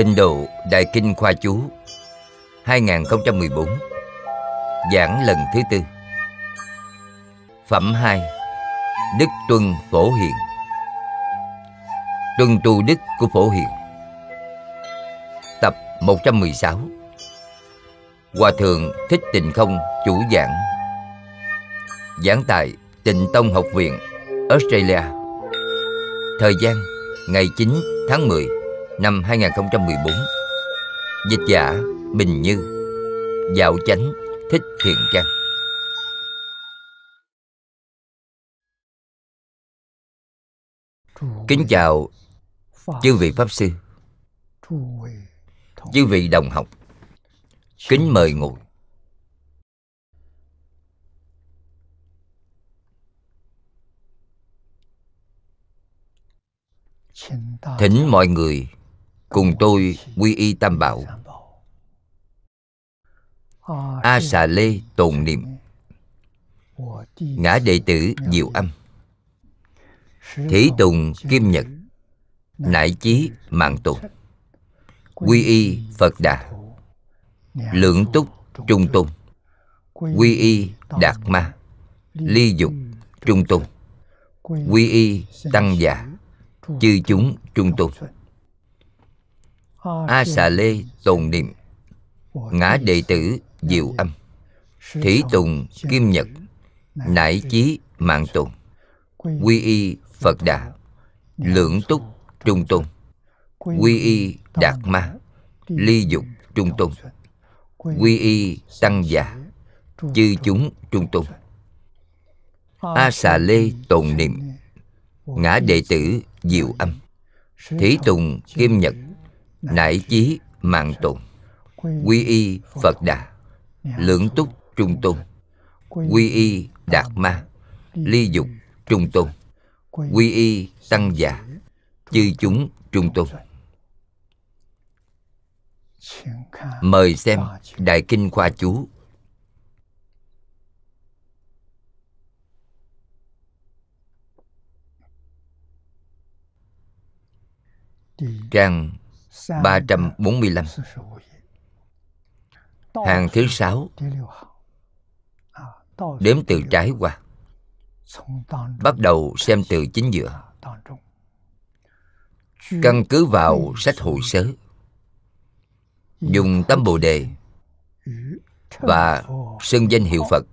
Tịnh độ Đại Kinh Khoa Chú 2014 Giảng lần thứ tư. Phẩm 2 Đức Tuân Phổ Hiền. Tuân tu đức của Phổ Hiền. Tập 116 Hòa Thượng Thích Tịnh Không chủ giảng. Giảng tại Tịnh Tông Học viện, Australia. Thời gian, ngày 9 tháng 10 năm 2014 Dịch giả Bình Như. Dạo chánh Thích Thiện Trăng Kính chào chư vị Pháp Sư, Chư vị đồng học. Kính mời ngồi. Thỉnh mọi người cùng tôi quy y tam bảo. A xà lê tồn niệm. Ngã đệ tử diệu âm. Thủy tùng kim nhật. Nại chí mạng tùng Quy y Phật Đà. Lượng túc trung tôn. Quy y Đạt Ma. Ly dục trung tôn. Quy y Tăng già. Chư chúng trung tôn. A xà lê tồn niệm. Ngã đệ tử diệu âm. Thí tùng kim nhật Nải chí mạng tùng Quy y Phật Đà Lượng túc trung tôn. Quy y Đạt Ma Ly dục trung tôn. Quy y Tăng già Chư chúng trung tôn. A xà lê tồn niệm. Ngã đệ tử diệu âm. Thí tùng kim nhật Nải chí mạng tùng Quy y Phật Đà Lượng túc trung tôn. Quy y Đạt Ma, Ly dục trung tôn. Quy y Tăng già, Chư chúng trung tôn. Mời xem Đại Kinh Khoa Chú. Trang 345 Hàng thứ sáu Đếm từ trái qua, Bắt đầu xem từ chính giữa. Căn cứ vào sách hội sớ Dùng tâm Bồ Đề Và xưng danh hiệu Phật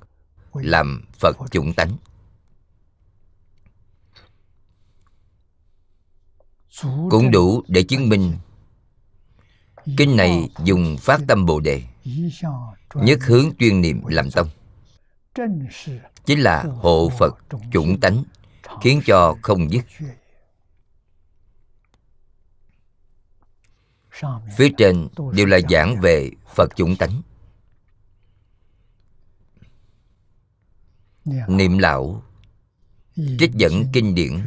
Làm Phật chủng tánh. Cũng đủ để chứng minh Kinh này dùng phát tâm Bồ Đề, Nhất hướng chuyên niệm làm tông. Chính là hộ Phật chủng tánh, Khiến cho không dứt. Phía trên đều là giảng về Phật chủng tánh. Niệm lão, Trích dẫn kinh điển.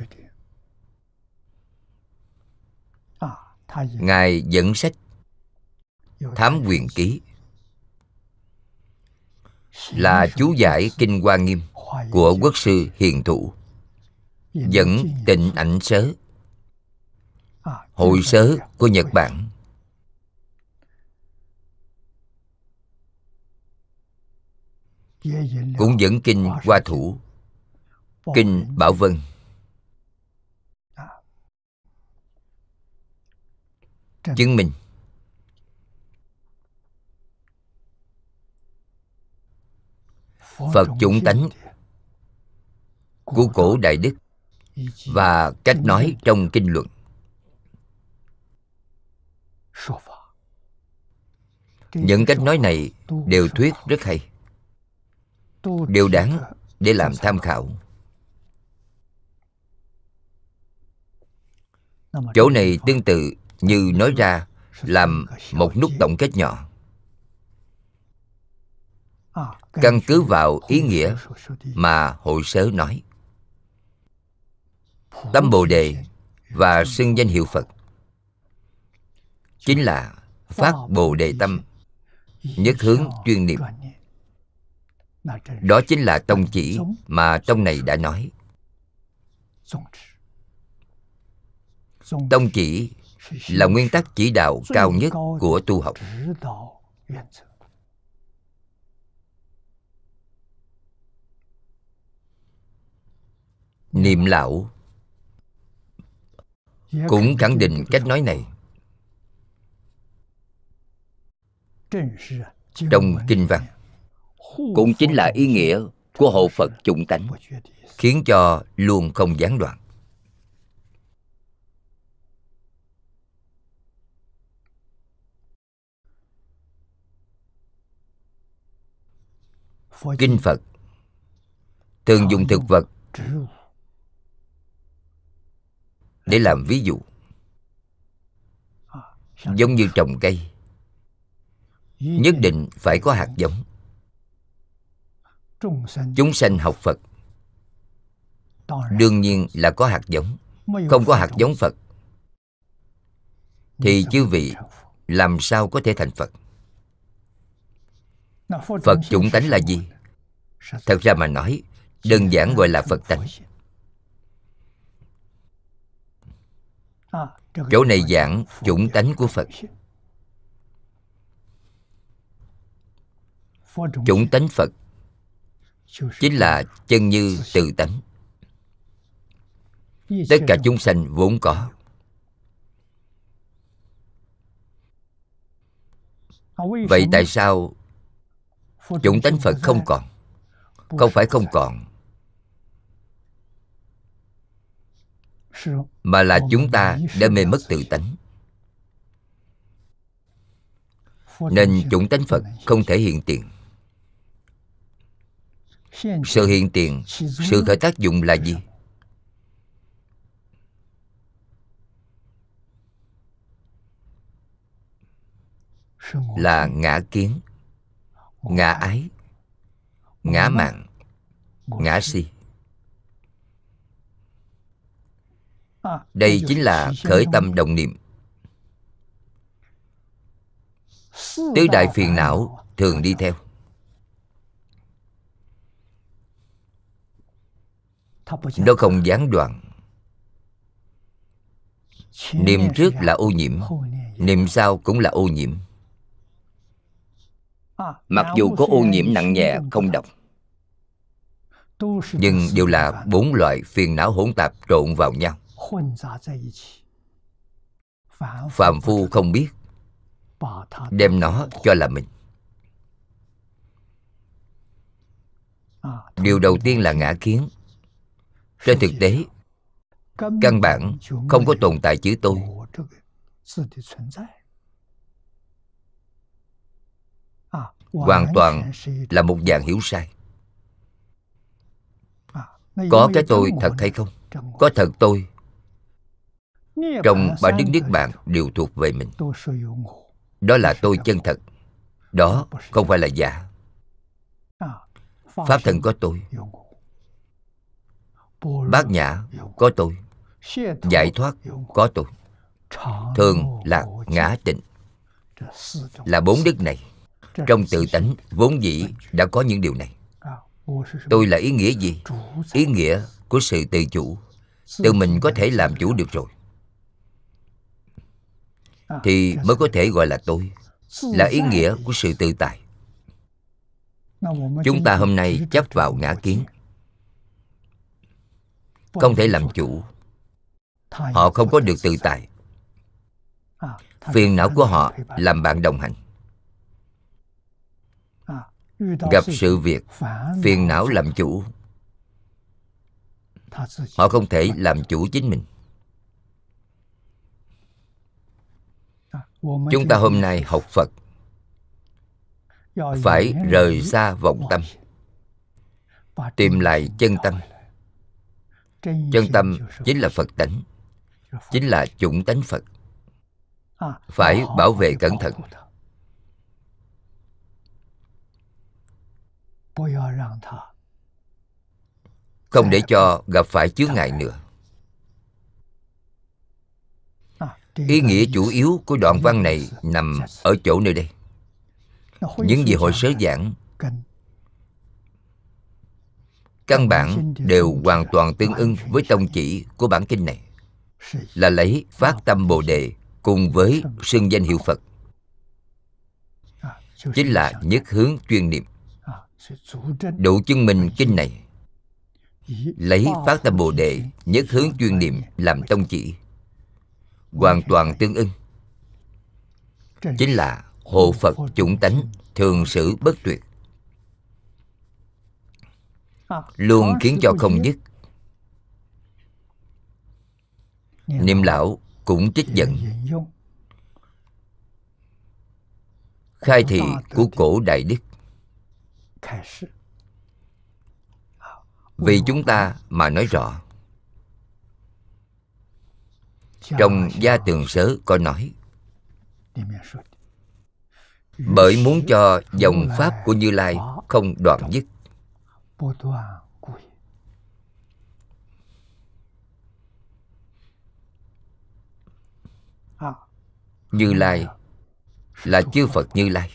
Ngài dẫn sách Thám quyền ký. Là chú giải Kinh Hoa Nghiêm Của quốc sư Hiền Thụ Dẫn tịnh ảnh sớ. Hội sớ của Nhật Bản. Cũng dẫn Kinh Hoa Thủ Kinh Bảo Vân. Chứng minh Phật chủng tánh của cổ Đại Đức và cách nói trong kinh luận. Những cách nói này đều thuyết rất hay, đều đáng để làm tham khảo. Chỗ này tương tự như nói ra làm một nút tổng kết nhỏ căn cứ vào ý nghĩa mà hội sớ nói. Tâm bồ đề và xưng danh hiệu phật chính là phát bồ đề tâm. Nhất hướng chuyên niệm. đó chính là tông chỉ mà tông này đã nói. tông chỉ là nguyên tắc chỉ đạo cao nhất của tu học niệm lão. Cũng khẳng định cách nói này. Trong kinh văn, cũng chính là ý nghĩa của hộ phật chủng tánh, khiến cho luôn không gián đoạn. Kinh phật thường dùng thực vật để làm ví dụ. Giống như trồng cây, nhất định phải có hạt giống. Chúng sanh học phật, đương nhiên là có hạt giống, không có hạt giống phật. Thì chư vị, làm sao có thể thành phật? Phật chủng tánh là gì? Thật ra mà nói, đơn giản gọi là phật tánh. Ờ. chỗ này giảng chủng tánh của phật. Chủng tánh phật chính là chân như từ tánh. Tất cả chúng sanh vốn có. Vậy tại sao chủng tánh phật không còn? Không phải không còn. Mà là chúng ta đã mê mất tự tánh. Nên chủng tánh phật không thể hiện tiền. Sự hiện tiền sự khởi tác dụng là gì? Là ngã kiến ngã ái ngã mạng ngã si đây chính là khởi tâm đồng niệm. Tứ đại phiền não thường đi theo. Nó không gián đoạn. Niệm trước là ô nhiễm niệm sau cũng là ô nhiễm. Mặc dù có ô nhiễm nặng nhẹ không độc nhưng đều là bốn loại phiền não hỗn tạp trộn vào nhau phạm phu không biết đem nó cho là mình。điều đầu tiên là ngã kiến。Trên thực tế căn bản không có tồn tại chữ tôi。hoàn toàn là một dạng hiểu sai có cái tôi thật hay không？có thật tôi trong ba đức niết bàn đều thuộc về mình. đó là tôi chân thật. đó không phải là giả. Pháp thân có tôi. bát nhã có tôi. Giải thoát có tôi. Thường là ngã tịnh. Là bốn đức này. Trong tự tánh vốn dĩ đã có những điều này. Tôi là ý nghĩa gì? Ý nghĩa của sự tự chủ. Tự mình có thể làm chủ được rồi thì mới có thể gọi là tôi là ý nghĩa của sự tự tại. Chúng ta hôm nay chấp vào ngã kiến. Không thể làm chủ. Họ không có được tự tại. Phiền não của họ làm bạn đồng hành. Gặp sự việc phiền não làm chủ. Họ không thể làm chủ chính mình chúng ta hôm nay học phật. Phải rời xa vọng tâm. tìm lại chân tâm. Chân tâm chính là phật tánh. chính là chủng tánh phật. Phải bảo vệ cẩn thận. không để cho gặp phải chướng ngại nữa ý nghĩa chủ yếu của đoạn văn này nằm ở chỗ nơi đây. những gì hội sớ giảng căn bản đều hoàn toàn tương ưng với tông chỉ của bản kinh này. Là lấy phát tâm bồ đề cùng với xưng danh hiệu phật. Chính là nhất hướng chuyên niệm. Đủ chứng minh kinh này. Lấy phát tâm bồ đề nhất hướng chuyên niệm làm tông chỉ hoàn toàn tương ưng. Chính là hộ phật chủng tánh thường xử bất tuyệt. Luôn khiến cho không dứt. Niệm lão cũng trích dẫn. Khai thị của cổ đại đức. Vì chúng ta mà nói rõ trong gia tường sớ có nói bởi muốn cho dòng pháp của như lai không đoạn dứt. Như lai là chư phật như lai.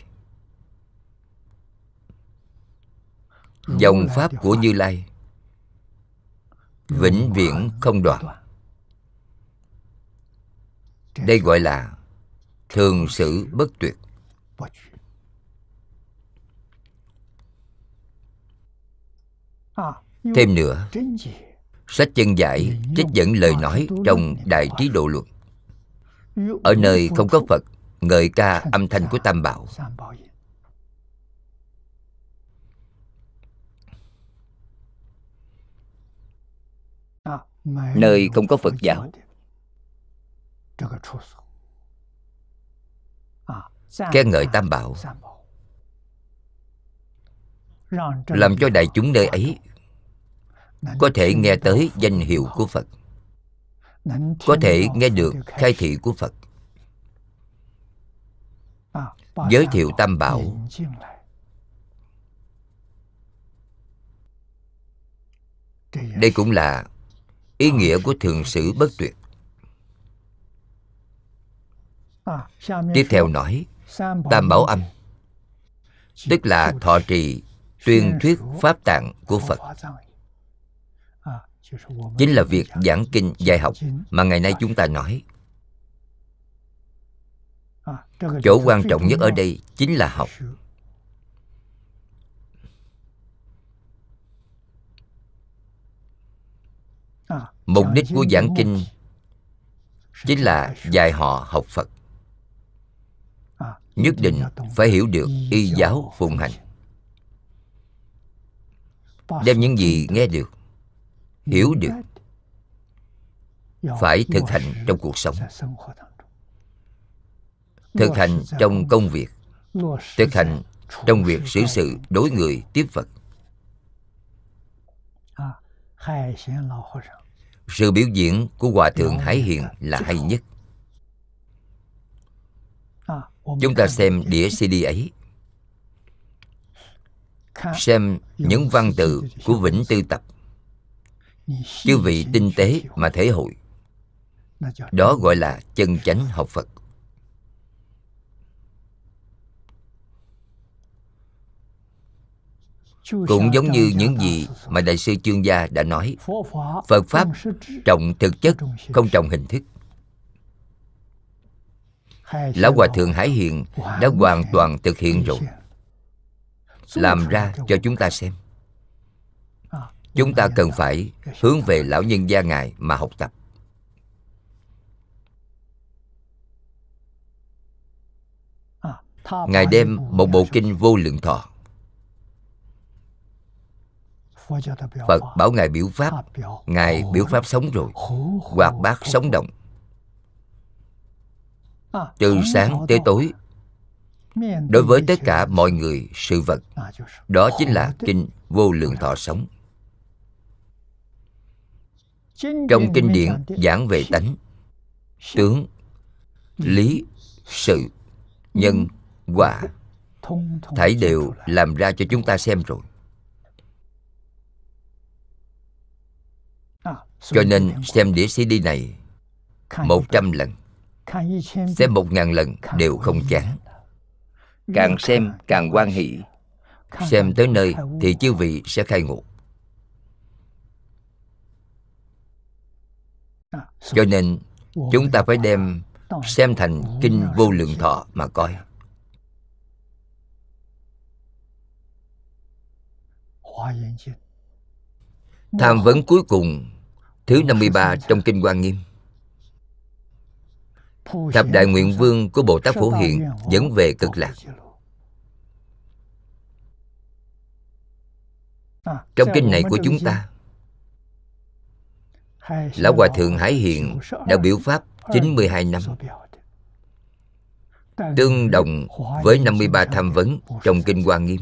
Dòng pháp của như lai vĩnh viễn không đoạn đây gọi là thường xử bất tuyệt. Thêm nữa, sách chân giải trích dẫn lời nói trong đại trí độ luận. Ở nơi không có phật, ngợi ca âm thanh của tam bảo. Nơi không có phật giáo khen ngợi tam bảo。làm cho đại chúng nơi ấy có thể nghe tới danh hiệu của phật。có thể nghe được khai thị của phật。giới thiệu tam bảo。đây cũng là ý nghĩa của thường sử bất tuyệt tiếp theo nói tam bảo âm. Tức là thọ trì tuyên thuyết pháp tạng của phật. Chính là việc giảng kinh dạy học mà ngày nay chúng ta nói. Chỗ quan trọng nhất ở đây chính là học. mục đích của giảng kinh chính là dạy họ học phật nhất định phải hiểu được y giáo phụng hành. Đem những gì nghe được, hiểu được, phải thực hành trong cuộc sống. Thực hành trong công việc, thực hành trong việc xử sự đối người tiếp vật sự biểu diễn của hòa thượng hải hiền là hay nhất chúng ta xem đĩa cd ấy. Xem những văn tự của vĩnh tư tập. Chư vị tinh tế mà thể hội. Đó gọi là chân chánh học phật. Cũng giống như những gì mà đại sư chương gia đã nói phật pháp trọng thực chất không trọng hình thức lão hòa thượng hải hiền đã hoàn toàn thực hiện rồi. Làm ra cho chúng ta xem. Chúng ta cần phải hướng về lão nhân gia ngài mà học tập. Ngài đem một bộ kinh vô lượng thọ. Phật bảo ngài biểu pháp. Ngài biểu pháp sống rồi. Hoạt bát sống động từ sáng tới tối. Đối với tất cả mọi người sự vật. Đó chính là kinh vô lượng thọ sống. Trong kinh điển giảng về tánh tướng lý sự nhân quả thảy đều làm ra cho chúng ta xem rồi. Cho nên xem đĩa cd này một trăm lần xem một ngàn lần đều không chán. Càng xem càng quan hỷ. Xem tới nơi thì chư vị sẽ khai ngộ. Cho nên chúng ta phải đem xem thành kinh vô lượng thọ mà coi. Tham vấn cuối cùng thứ 53 trong kinh Hoa Nghiêm thập đại nguyện vương của Bồ Tát Phổ Hiện dẫn về cực lạc. Trong kinh này của chúng ta, Lão Hòa Thượng Hải Hiện đã biểu pháp 92 năm, Tương đồng với 53 tham vấn trong Kinh Hoa Nghiêm,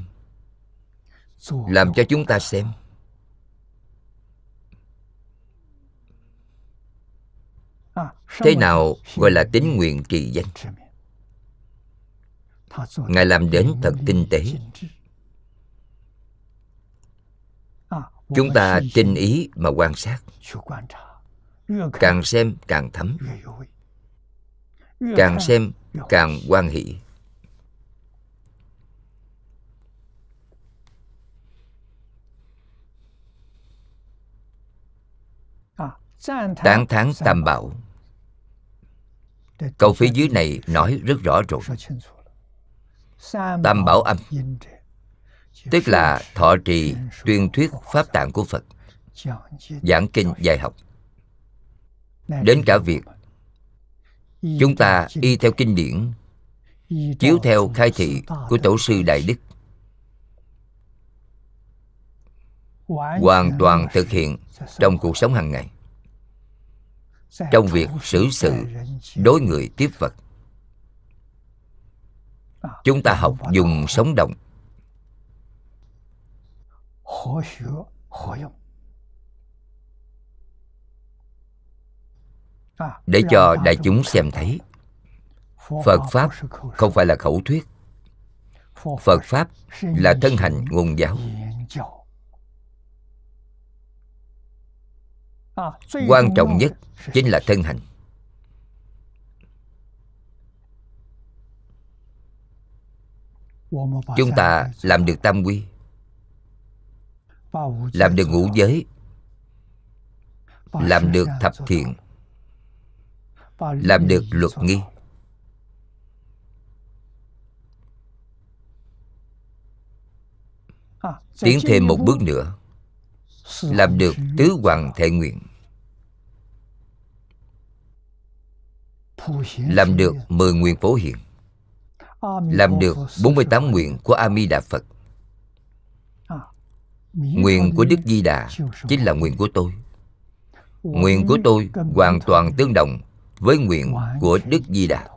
Làm cho chúng ta xem Thế nào gọi là tín nguyện trì danh? Ngài làm đến thật tinh tế. Chúng ta tinh ý mà quan sát. Càng xem càng thấm. Càng xem càng quan hỷ. Tán thán tam bảo câu phía dưới này nói rất rõ rồi. Tam bảo âm. Tức là thọ trì tuyên thuyết pháp tạng của phật giảng kinh dạy học. Đến cả việc chúng ta y theo kinh điển chiếu theo khai thị của tổ sư đại đức. Hoàn toàn thực hiện trong cuộc sống hàng ngày trong việc xử sự đối người tiếp vật. Chúng ta học dùng sống động. Để cho đại chúng xem thấy phật pháp không phải là khẩu thuyết. Phật pháp là thân hành ngôn giáo quan trọng nhất chính là thân hành chúng ta làm được tam quy, làm được ngũ giới, làm được thập thiện, làm được luật nghi. Tiến thêm một bước nữa làm được tứ hoàng thể nguyện. Làm được mười nguyện phổ hiện làm được 48 nguyện của A Di Đà Phật. Nguyện của Đức Di Đà chính là nguyện của tôi. Nguyện của tôi hoàn toàn tương đồng với nguyện của Đức Di Đà.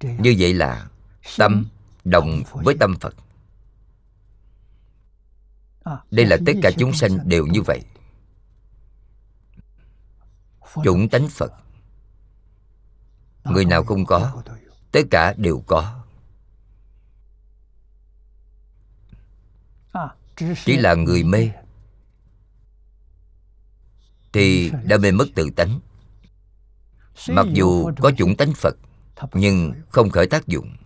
Như vậy là tâm đồng với tâm Phật đây là tất cả chúng sanh đều như vậy. Chủng tánh Phật. Người nào không có, Tất cả đều có. Chỉ là người mê, thì đã mê mất tự tánh. Mặc dù có chủng tánh phật, nhưng không khởi tác dụng.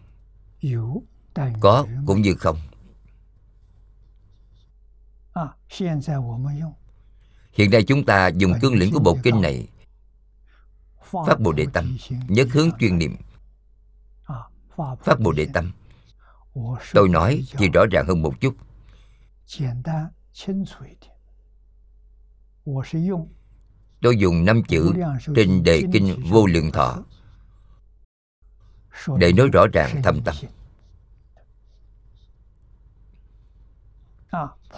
Có cũng như không hiện nay chúng ta dùng cương lĩnh của bộ kinh này. Phát bồ đề tâm nhất hướng chuyên niệm. Phát bồ đề tâm. Tôi nói chỉ rõ ràng hơn một chút. Tôi dùng năm chữ trên đề kinh vô lượng thọ. để nói rõ ràng thâm tâm.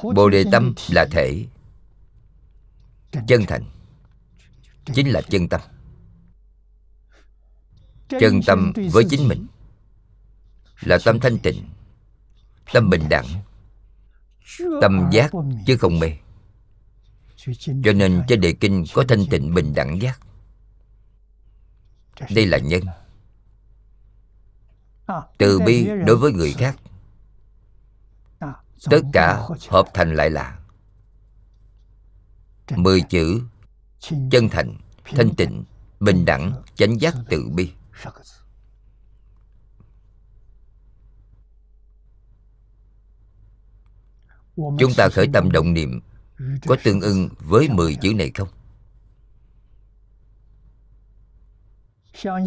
Bồ đề tâm là thể. Chân thành. Chính là chân tâm. Chân tâm với chính mình Là tâm thanh tịnh Tâm bình đẳng tâm giác chứ không mê. Cho nên trên đề kinh có thanh tịnh bình đẳng giác. Đây là nhân. từ bi đối với người khác tất cả hợp thành lại là mười chữ chân thành thanh tịnh bình đẳng chánh giác từ bi. Chúng ta khởi tâm động niệm có tương ưng với mười chữ này không?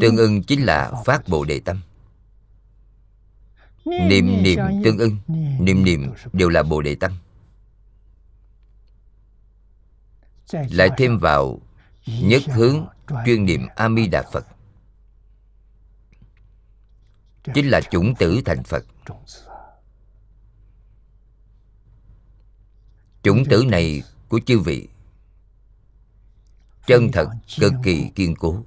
Tương ưng chính là phát bồ đề tâm niệm niệm tương ưng niệm niệm đều là bồ đề tâm lại thêm vào nhất hướng chuyên niệm a di đà phật chính là chủng tử thành phật. Chủng tử. Này của chư vị chân thật cực kỳ kiên cố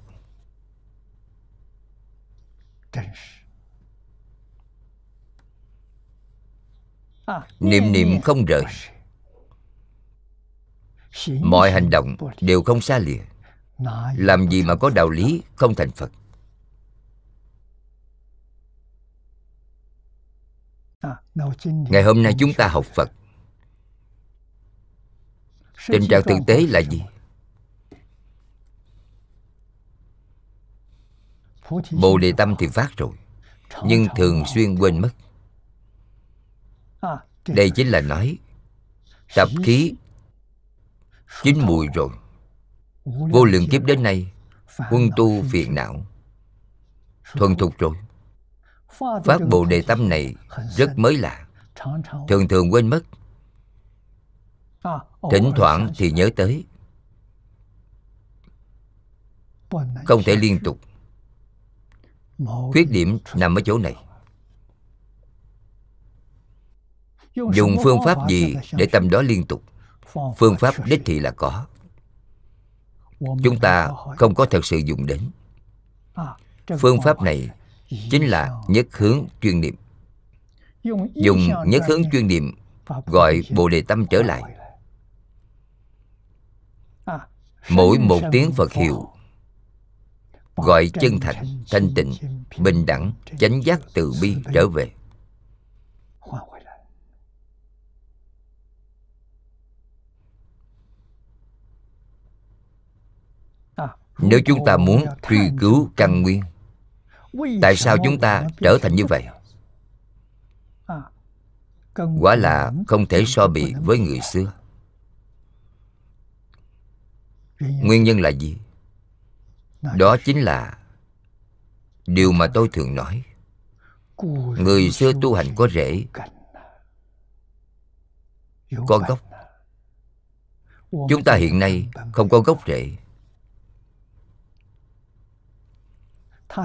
niệm niệm không rời. Mọi hành động đều không xa lìa. Làm gì mà có đạo lý không thành phật? Ngày hôm nay chúng ta học phật. Tình trạng thực tế là gì? Bồ đề tâm thì phát rồi, nhưng thường xuyên quên mất đây chính là nói, tập khí chín mùi rồi. Vô lượng kiếp đến nay huân tu phiền não, thuần thục rồi. Phát bồ đề tâm này rất mới lạ. Thường thường quên mất. Thỉnh thoảng thì nhớ tới. Không thể liên tục. Khuyết điểm nằm ở chỗ này. Dùng phương pháp gì để tâm đó liên tục. phương pháp đích thị là có. Chúng ta không có thật sự dùng đến. Phương pháp này chính là nhất hướng chuyên niệm. Dùng nhất hướng chuyên niệm gọi bồ đề tâm trở lại. mỗi một tiếng phật hiệu gọi chân thành thanh tịnh bình đẳng chánh giác từ bi trở về nếu chúng ta muốn truy cứu căn nguyên, tại sao chúng ta trở thành như vậy? Quả là không thể so bì với người xưa. Nguyên nhân là gì? Đó chính là điều mà tôi thường nói. Người xưa tu hành có rễ, có gốc. Chúng ta hiện nay không có gốc rễ.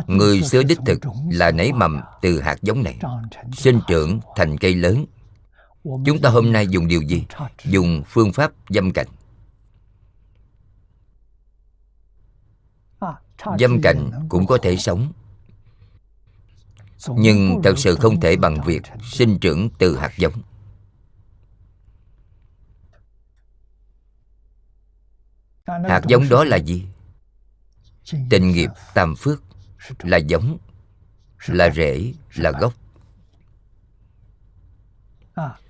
Người xưa đích thực là nảy mầm từ hạt giống này. Sinh trưởng thành cây lớn. chúng ta hôm nay dùng điều gì? Dùng phương pháp dâm cảnh dâm cảnh cũng có thể sống. Nhưng thật sự không thể bằng việc sinh trưởng từ hạt giống. Hạt giống đó là gì? Tình nghiệp tam phước là giống là rễ là gốc.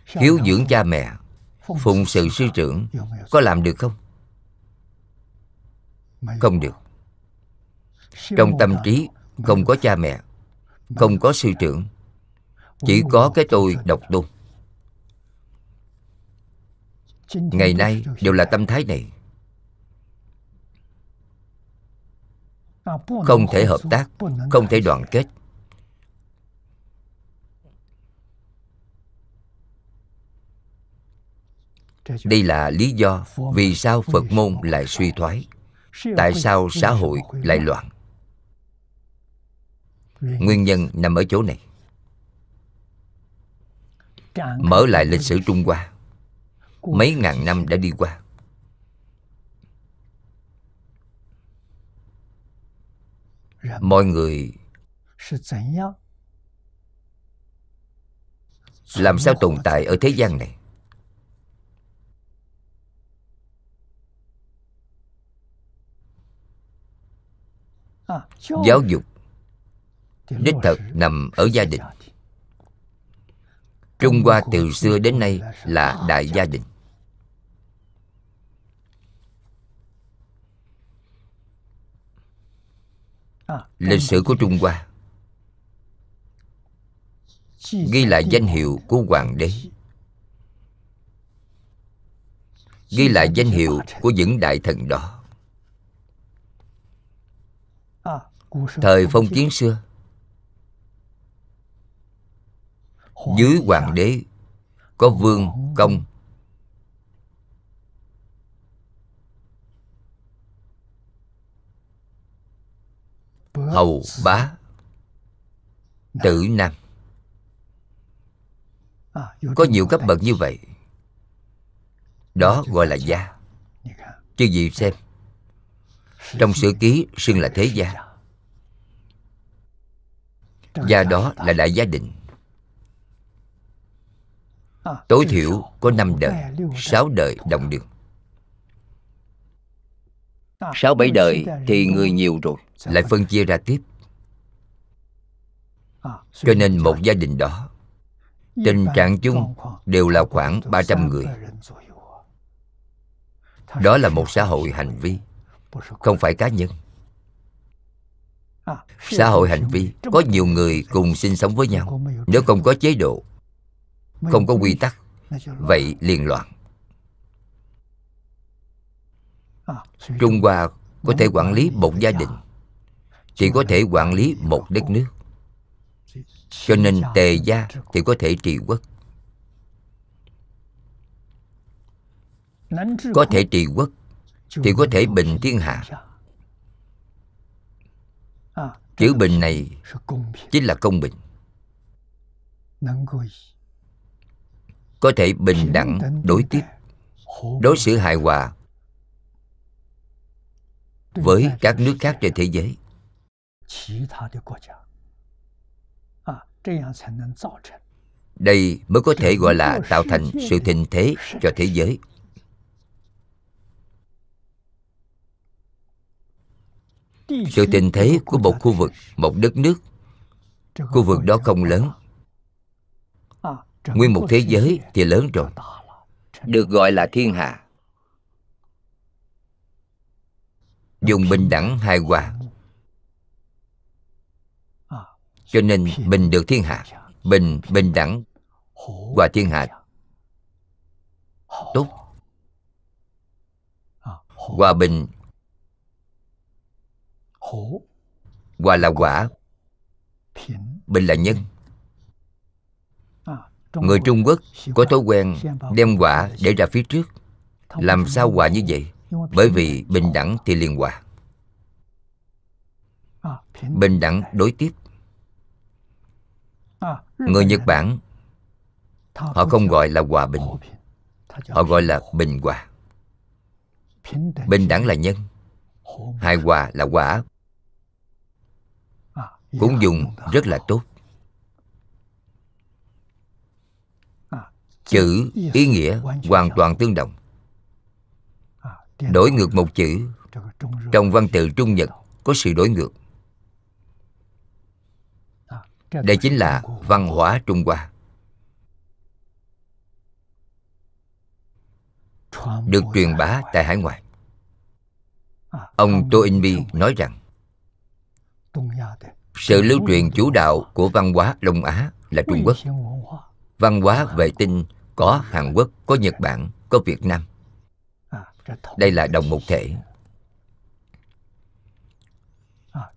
Hiếu dưỡng cha mẹ phụng sự sư trưởng có làm được không? Không được. Trong tâm trí không có cha mẹ không có sư trưởng. chỉ có cái tôi độc tôn. Ngày nay đều là tâm thái này không thể hợp tác không thể đoàn kết. Đây là lý do vì sao phật môn lại suy thoái. Tại sao xã hội lại loạn? Nguyên nhân nằm ở chỗ này. Mở lại lịch sử trung hoa. Mấy ngàn năm đã đi qua mọi người làm sao tồn tại ở thế gian này? Giáo dục đích thật nằm ở gia đình. Trung hoa từ xưa đến nay là đại gia đình lịch sử của trung hoa. Ghi lại danh hiệu của hoàng đế. ghi lại danh hiệu của những đại thần đó. Thời phong kiến xưa. Dưới hoàng đế có vương công hầu bá tử nam có nhiều cấp bậc như vậy, đó gọi là gia. Chứ gì xem, trong sử ký xưng là thế gia. Gia đó là đại gia đình. Tối thiểu có năm đời, sáu đời đồng đường. Sáu bảy đời thì người nhiều rồi lại phân chia ra tiếp. Cho nên một gia đình đó tình trạng chung đều là khoảng 300 người. đó là một xã hội hành vi không phải cá nhân. Xã hội hành vi có nhiều người cùng sinh sống với nhau. nếu không có chế độ không có quy tắc vậy liền loạn. Trung hoa có thể quản lý một gia đình chỉ có thể quản lý một đất nước. Cho nên tề gia thì có thể trị quốc. Có thể trị quốc thì có thể bình thiên hạ. Chữ bình này chính là công bình. Có thể bình đẳng đối tiếp, đối xử hài hòa với các nước khác trên thế giới đây mới có thể gọi là tạo thành sự thịnh thế cho thế giới. Sự thịnh thế của một khu vực một đất nước khu vực đó không lớn. nguyên một thế giới thì lớn rồi. được gọi là thiên hạ. Dùng bình đẳng hài hòa cho nên bình được thiên hạ bình bình đẳng và thiên hạ tốt. Hòa bình hòa là quả, bình là nhân. Người trung quốc có thói quen đem quả để ra phía trước. Làm sao hòa như vậy? Bởi vì bình đẳng thì liền hòa. Bình đẳng đối tiếp người nhật bản họ không gọi là hòa bình. họ gọi là bình hòa. Bình đẳng là nhân. Hài hòa là quả cũng dùng rất là tốt. Chữ ý nghĩa hoàn toàn tương đồng. Đổi ngược một chữ. trong văn tự trung nhật có sự đổi ngược đây chính là văn hóa trung hoa. Được truyền bá tại hải ngoại. Ông tô in bi nói rằng, sự lưu truyền chủ đạo của văn hóa đông á là trung quốc. Văn hóa vệ tinh có hàn quốc, có nhật bản, có việt nam. Đây là đồng một thể.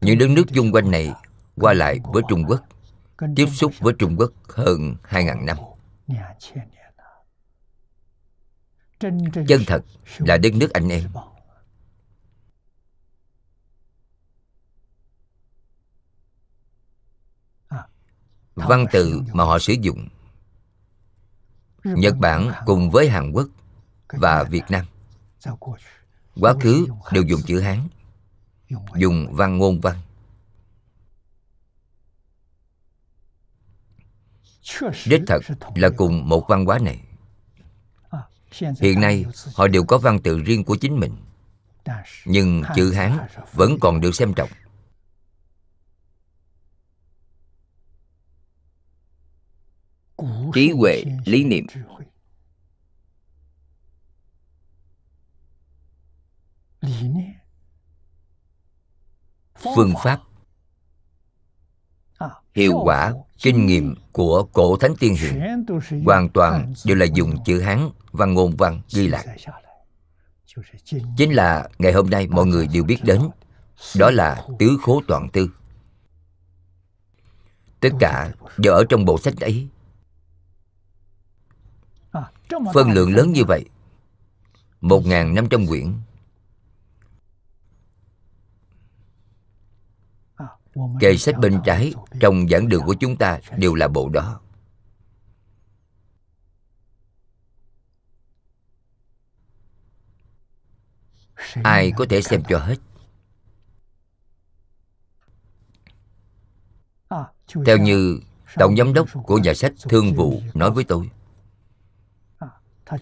Những đất nước chung quanh này qua lại với trung quốc tiếp xúc với trung quốc hơn 2.000 năm. Chân thật là đất nước anh em. Văn từ mà họ sử dụng, nhật bản cùng với hàn quốc và việt nam. Quá khứ đều dùng chữ hán, dùng văn ngôn văn. Đích thật là cùng một văn hóa này. Hiện nay họ đều có văn tự riêng của chính mình. Nhưng chữ hán vẫn còn được xem trọng. Trí huệ lý niệm. phương pháp hiệu quả, kinh nghiệm của cổ thánh tiên hiền hoàn toàn đều là dùng chữ hán và ngôn văn ghi lại. Chính là ngày hôm nay mọi người đều biết đến, đó là tứ khố toàn tư. Tất cả đều ở trong bộ sách ấy. Phân lượng lớn như vậy, một năm trăm quyển kệ sách bên trái, trong giảng đường của chúng ta đều là bộ đó. Ai có thể xem cho hết. Theo như tổng giám đốc của nhà sách thương vụ nói với tôi,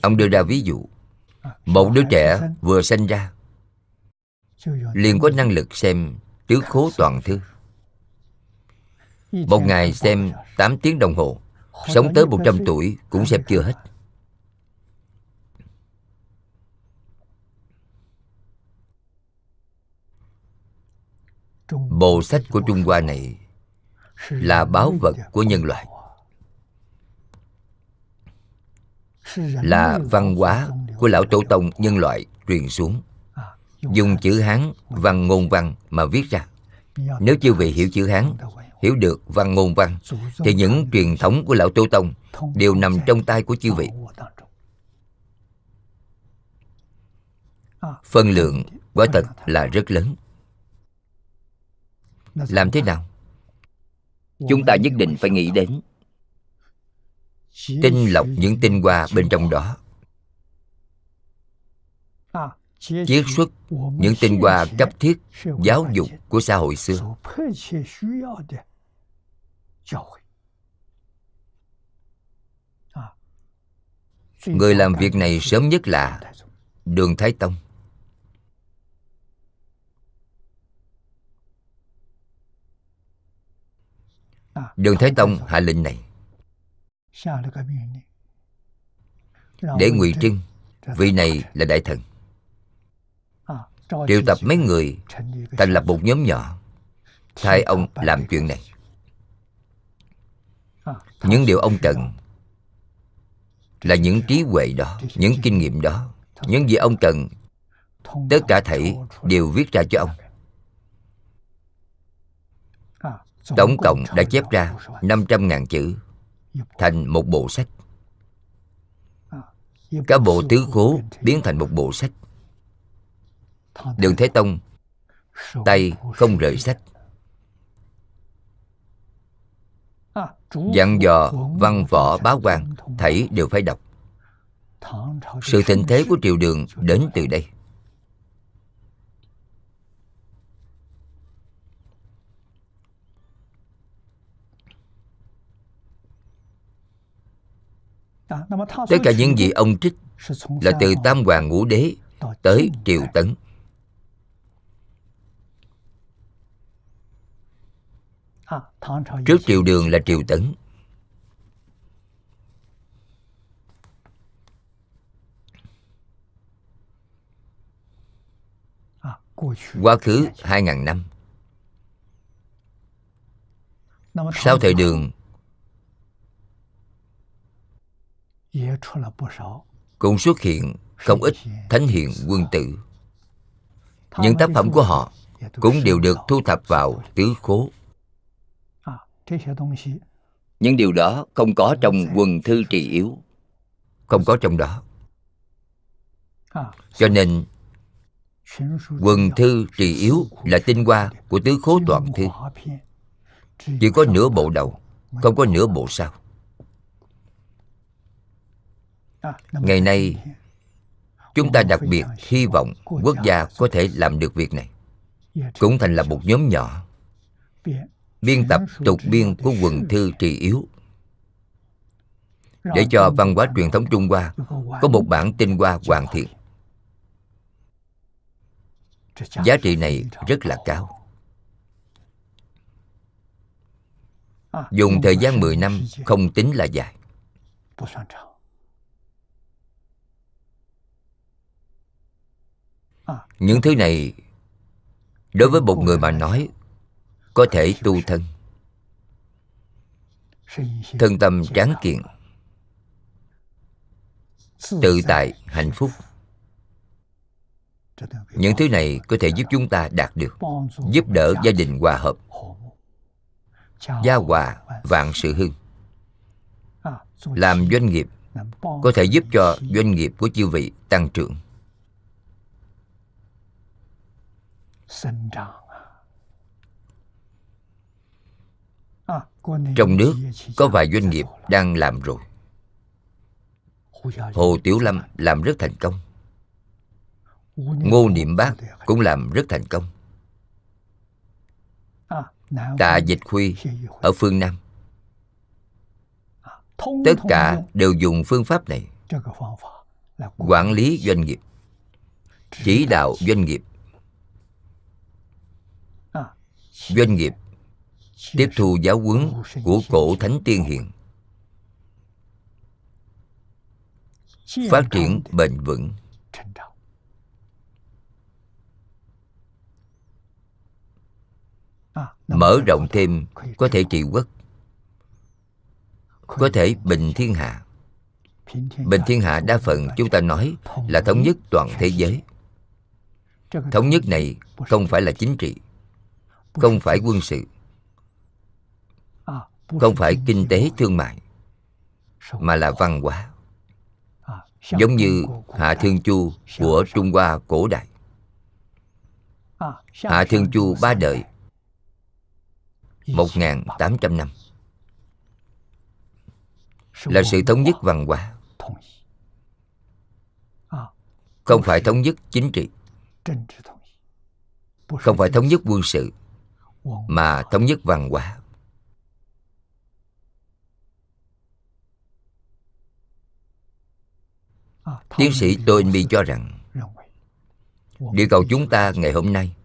ông đưa ra ví dụ. Một đứa trẻ vừa sinh ra, liền có năng lực xem tứ khố toàn thư một ngày xem 8 tiếng đồng hồ. Sống tới 100 tuổi cũng xem chưa hết. Bộ sách của Trung Hoa này Là báo vật của nhân loại, Là văn hóa của lão tổ tông nhân loại truyền xuống. Dùng chữ Hán, văn ngôn văn mà viết ra. Nếu chưa vị hiểu chữ Hán hiểu được văn ngôn văn, thì những truyền thống của lão tổ tông đều nằm trong tay của chư vị. Phân lượng quả thật là rất lớn. Làm thế nào? Chúng ta nhất định phải nghĩ đến. Tinh lọc những tinh hoa bên trong đó. Chiết xuất những tinh hoa cấp thiết giáo dục của xã hội xưa người làm việc này sớm nhất là đường thái tông. Đường thái tông hạ lệnh này. Để ngụy trưng vị này là đại thần. Triệu tập mấy người thành lập một nhóm nhỏ. thay ông làm chuyện này những điều ông cần là những trí huệ đó, những kinh nghiệm đó. Những gì ông cần, tất cả thảy đều viết ra cho ông. Tổng cộng đã chép ra 500.000 chữ thành một bộ sách. Cả bộ tứ khố biến thành một bộ sách. Đường thế tông tay không rời sách. Dặn dò, văn võ báo quan, thảy đều phải đọc. Sự thịnh thế của triều đường đến từ đây. Tất cả những gì ông trích là từ tam hoàng ngũ đế tới triều tấn. Trước triều đường là triều tấn. Quá khứ 2.000 năm. Sau thời đường Cũng xuất hiện không ít thánh hiện quân tử. Những tác phẩm của họ cũng đều được thu thập vào tứ khố những điều đó không có trong quần thư trì yếu. Không có trong đó. Cho nên quần thư trì yếu là tinh hoa của tứ khố toàn thư chỉ có nửa bộ đầu không có nửa bộ sau. Ngày nay chúng ta đặc biệt hy vọng quốc gia có thể làm được việc này. Cũng thành lập một nhóm nhỏ biên tập tục biên của quần thư trì yếu. Để cho văn hóa truyền thống trung hoa có một bản tinh hoa hoàn thiện. Giá trị này rất là cao. Dùng thời gian 10 năm không tính là dài. Những thứ này đối với một người mà nói có thể tu thân. Thân tâm tráng kiện. Tự tại, hạnh phúc. Những thứ này có thể giúp chúng ta đạt được, giúp đỡ gia đình hòa hợp. Gia hòa, vạn sự hưng. Làm doanh nghiệp, có thể giúp cho doanh nghiệp của chư vị tăng trưởng. Trong nước, có vài doanh nghiệp đang làm rồi. Hồ tiểu lâm làm rất thành công. Ngô niệm bác cũng làm rất thành công. Tạ dịch khuy ở phương nam. Tất cả đều dùng phương pháp này quản lý doanh nghiệp, chỉ đạo doanh nghiệp. Doanh nghiệp tiếp thu giáo huấn của cổ thánh tiên hiền. Phát triển bền vững. Mở rộng thêm, có thể trị quốc. Có thể bình thiên hạ. Bình thiên hạ đa phần, chúng ta nói là thống nhất toàn thế giới. Thống nhất này không phải là chính trị, không phải quân sự không phải kinh tế thương mại, mà là văn hóa. Giống như hạ thương chu của trung hoa cổ đại. Hạ thương chu ba đời 1.800 năm. Là sự thống nhất văn hóa. Không phải thống nhất chính trị. Không phải thống nhất quân sự, mà thống nhất văn hóa. Tiến sĩ Toynbee cho rằng địa cầu chúng ta ngày hôm nay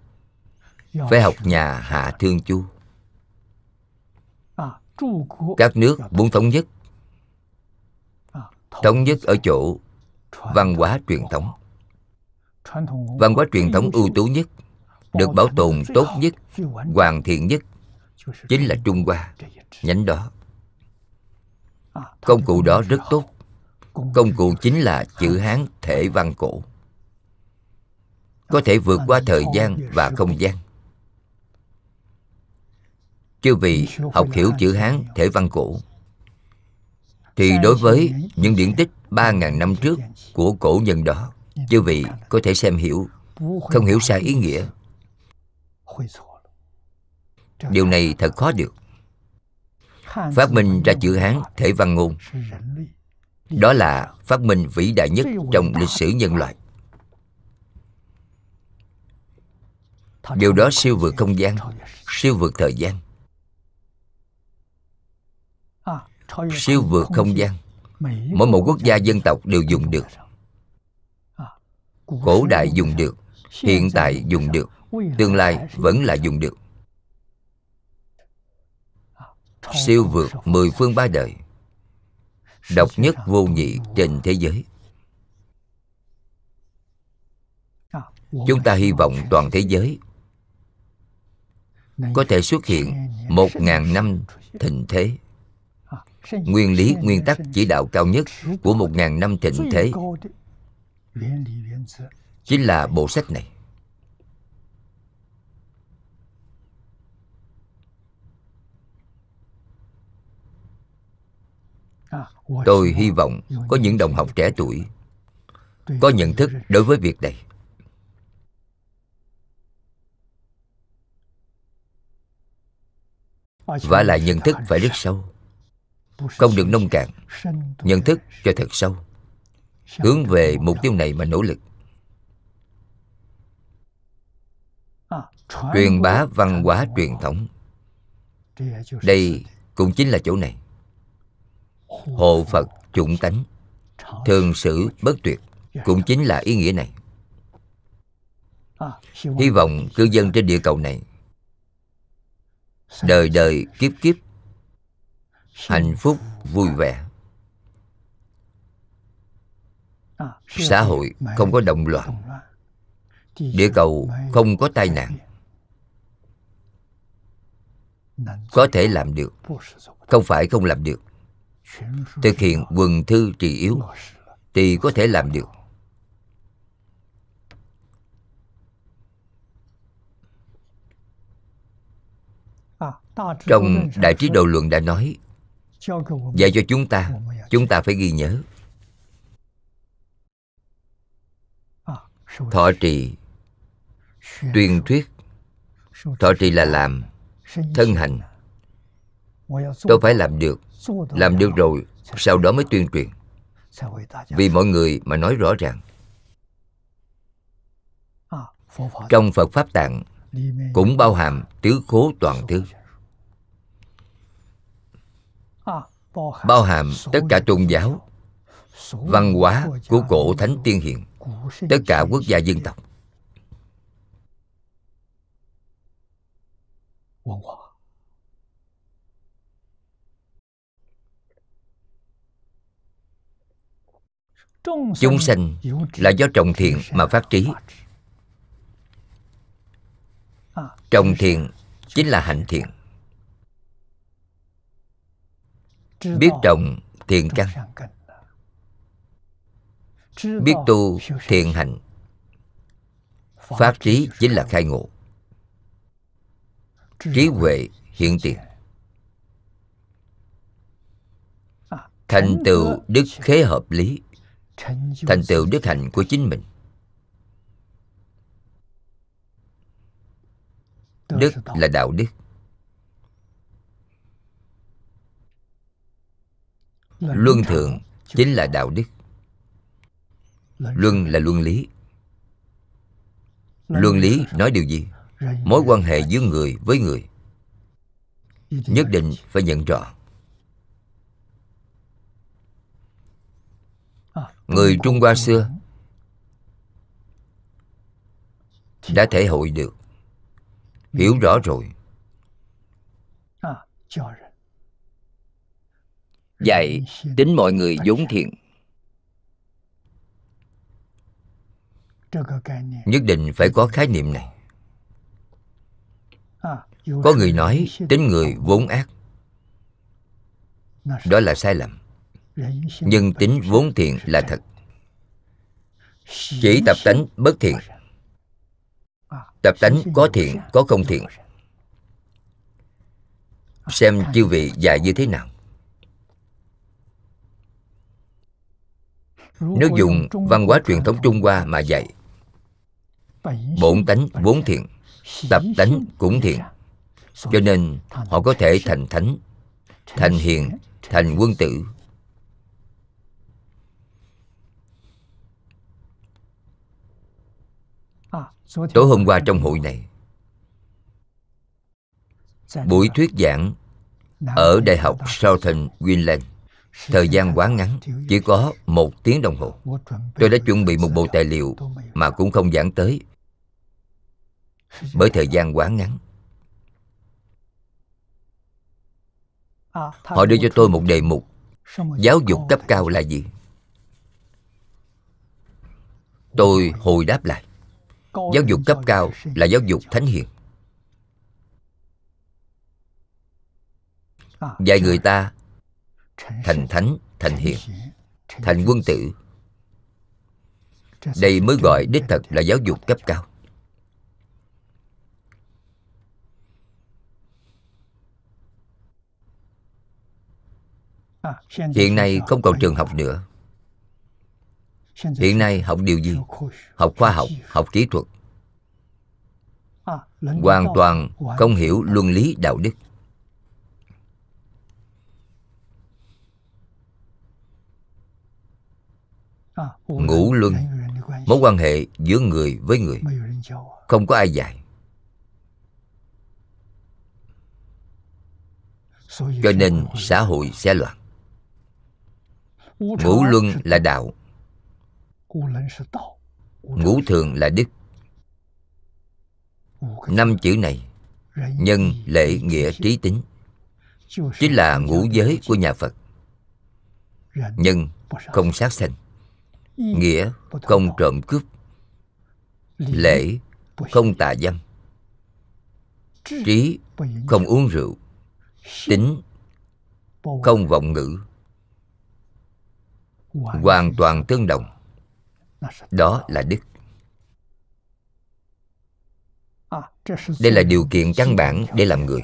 phải học nhà hạ thương chu. Các nước muốn thống nhất thống nhất ở chỗ văn hóa truyền thống. Văn hóa truyền thống ưu tú nhất được bảo tồn tốt nhất hoàn thiện nhất chính là trung hoa nhánh đó. Công cụ đó rất tốt công cụ. Chính là chữ hán thể văn cổ. Có thể vượt qua thời gian và không gian. Chư vị học hiểu chữ hán thể văn cổ thì đối với những điển tích ba ngàn năm trước của cổ nhân đó chư vị có thể xem hiểu không hiểu sai ý nghĩa. Điều này thật khó được. Phát minh ra chữ hán thể văn ngôn đó là phát minh vĩ đại nhất trong lịch sử nhân loại. Điều đó siêu vượt không gian, siêu vượt thời gian, siêu vượt không gian. Mỗi một quốc gia dân tộc đều dùng được. Cổ đại dùng được, hiện tại dùng được, tương lai vẫn là dùng được. Siêu vượt mười phương ba đời độc nhất vô nhị trên thế giới. Chúng ta hy vọng toàn thế giới có thể xuất hiện một ngàn năm thịnh thế. Nguyên lý, nguyên tắc chỉ đạo cao nhất của một ngàn năm thịnh thế chính là bộ sách này. Tôi hy vọng có những đồng học trẻ tuổi có nhận thức đối với việc này. Và là nhận thức phải rất sâu. Không được nông cạn nhận thức cho thật sâu. Hướng về mục tiêu này mà nỗ lực. Truyền bá văn hóa truyền thống. Đây cũng chính là chỗ này hộ phật chủng tánh, thường xử bất tuyệt, cũng chính là ý nghĩa này. Hy vọng cư dân trên địa cầu này đời đời kiếp kiếp hạnh phúc vui vẻ. Xã hội không có động loạn địa cầu không có tai nạn. Có thể làm được, không phải không làm được thực hiện quần thư trị yếu, thì có thể làm được trong đại trí độ luận đã nói, dạy cho chúng ta chúng ta phải ghi nhớ. Thọ trì tuyên thuyết, thọ trì là làm, thân hành. Tôi phải làm được làm được rồi, sau đó mới tuyên truyền. Vì mọi người mà nói rõ ràng. Trong phật pháp tạng cũng bao hàm tứ khố toàn thư bao hàm tất cả tôn giáo, văn hóa của cổ thánh tiên hiền, tất cả quốc gia dân tộc. Chúng sanh là do trồng thiện mà phát trí. Trồng thiện chính là hạnh thiện biết trồng thiện căn biết tu thiện hạnh phát trí chính là khai ngộ. Trí huệ hiện tiền. Thành tựu đức khế hợp lý thành tựu đức hạnh của chính mình. Đức là đạo đức. Luân thượng chính là đạo. đức. Luân là luân lý. Luân lý nói điều gì? mối quan hệ giữa người với người. Nhất định phải nhận rõ người trung hoa xưa đã thể hội được. Hiểu rõ rồi. Dạy tính mọi người vốn thiện. Nhất định phải có khái niệm này. Có người nói tính người vốn ác. Đó là sai lầm nhưng tính vốn thiện là thật. Chỉ tập tánh bất thiện. Tập tánh có thiện, có không thiện. Xem chư vị dạy như thế nào. Nếu dùng văn hóa truyền thống trung hoa mà dạy, bổn tánh vốn thiện, tập tánh cũng thiện. Cho nên họ có thể thành thánh, thành hiền, thành quân tử. Tối hôm qua trong hội này. Buổi thuyết giảng ở đại học southern greenland. thời gian quá ngắn chỉ có một tiếng đồng hồ. Tôi đã chuẩn bị một bộ tài liệu mà cũng không giảng tới. Bởi thời gian quá ngắn. Họ đưa cho tôi một đề mục. Giáo dục cấp cao là gì? Tôi hồi đáp lại giáo dục cấp cao là giáo dục thánh hiền. Dạy người ta thành thánh, thành hiền, thành quân tử. Đây mới gọi đích thật là giáo dục cấp cao. Hiện nay không còn trường học nữa hiện nay học điều gì? học khoa học học kỹ thuật. hoàn toàn không hiểu luân lý đạo đức. ngũ luân mối quan hệ giữa người với người. Không có ai dạy. Cho nên xã hội sẽ loạn. Ngũ luân là đạo ngũ thường là đức. Năm chữ này nhân lễ nghĩa trí tính chính là ngũ giới của nhà phật. nhân không sát sanh nghĩa không trộm cướp lễ không tà dâm trí không uống rượu tính không vọng ngữ hoàn toàn tương đồng đó là đức. Đây là điều kiện căn bản để làm người.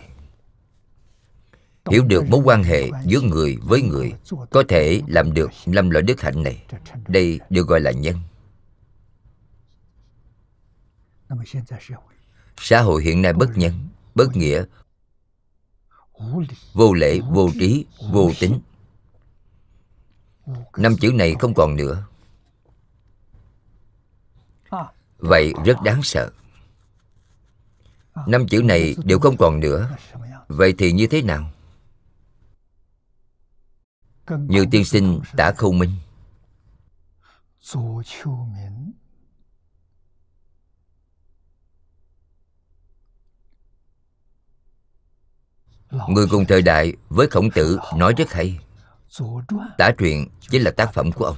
Hiểu được mối quan hệ giữa người với người, có thể làm được năm loại đức hạnh này. Đây được gọi là nhân. Xã hội hiện nay bất nhân, bất nghĩa, vô lễ, vô trí, vô tính. Năm chữ này không còn nữa. Vậy rất đáng sợ. Năm chữ này đều không còn nữa. Vậy thì như thế nào? Như tiên sinh tả khâu minh. Người cùng thời đại với khổng tử nói rất hay. Tả truyện chính là tác phẩm của ông.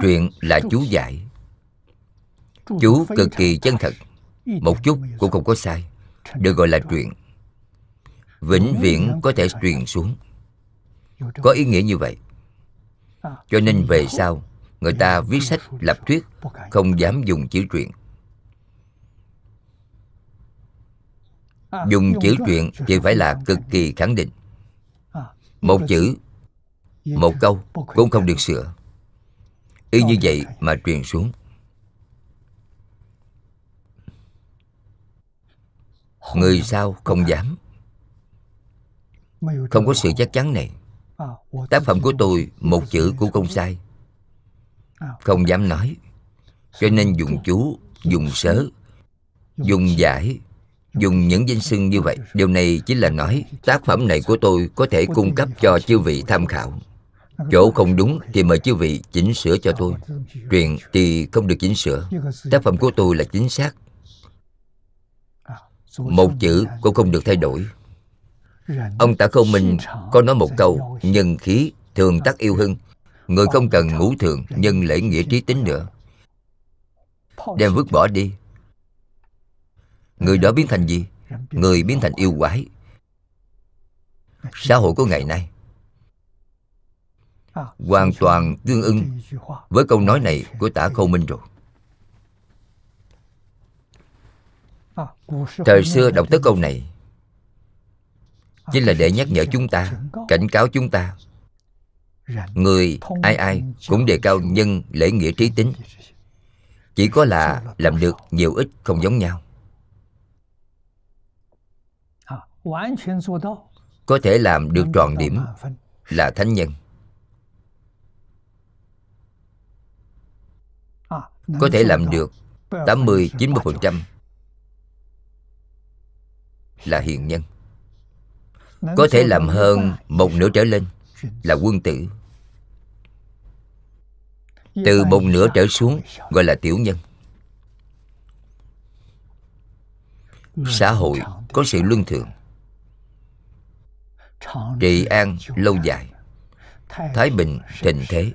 Truyện là chú giải. Chú cực kỳ chân thật. Một chút cũng không có sai. Được gọi là truyện. Vĩnh viễn có thể truyền xuống. Có ý nghĩa như vậy. Cho nên về sau người ta viết sách lập thuyết không dám dùng chữ truyện. Dùng chữ truyện thì phải là cực kỳ khẳng định. Một chữ một câu cũng không được sửa y như vậy mà truyền xuống. Người sau không dám? Không có sự chắc chắn này. Tác phẩm của tôi một chữ cũng không sai. Không dám nói. Cho nên dùng chú dùng sớ dùng giải dùng những danh xưng như vậy. điều này chính là nói tác phẩm này của tôi có thể cung cấp cho chư vị tham khảo chỗ không đúng thì mời chư vị chỉnh sửa cho tôi. Truyện thì không được chỉnh sửa. Tác phẩm của tôi là chính xác. Một chữ cũng không được thay đổi. Ông tả khâu minh có nói một câu, nhân khí thường tắc yêu hưng. Người không cần ngũ thường, nhân lễ nghĩa trí tính nữa. Đem vứt bỏ đi. Người đó biến thành gì? Người biến thành yêu quái. Xã hội của ngày nay hoàn toàn tương ưng với câu nói này của tả khâu minh rồi. Thời xưa đọc tới câu này chính là để nhắc nhở chúng ta, cảnh cáo chúng ta. Người ai ai cũng đề cao nhân lễ nghĩa trí tính. Chỉ có là làm được nhiều ít không giống nhau. Có thể làm được tròn điểm là thánh nhân. Có thể làm được 80-90% là hiền nhân. Có thể làm hơn một nửa trở lên là quân tử. Từ một nửa trở xuống gọi là tiểu nhân. Xã hội có sự luân thường. Trị an lâu dài. Thái bình thịnh thế.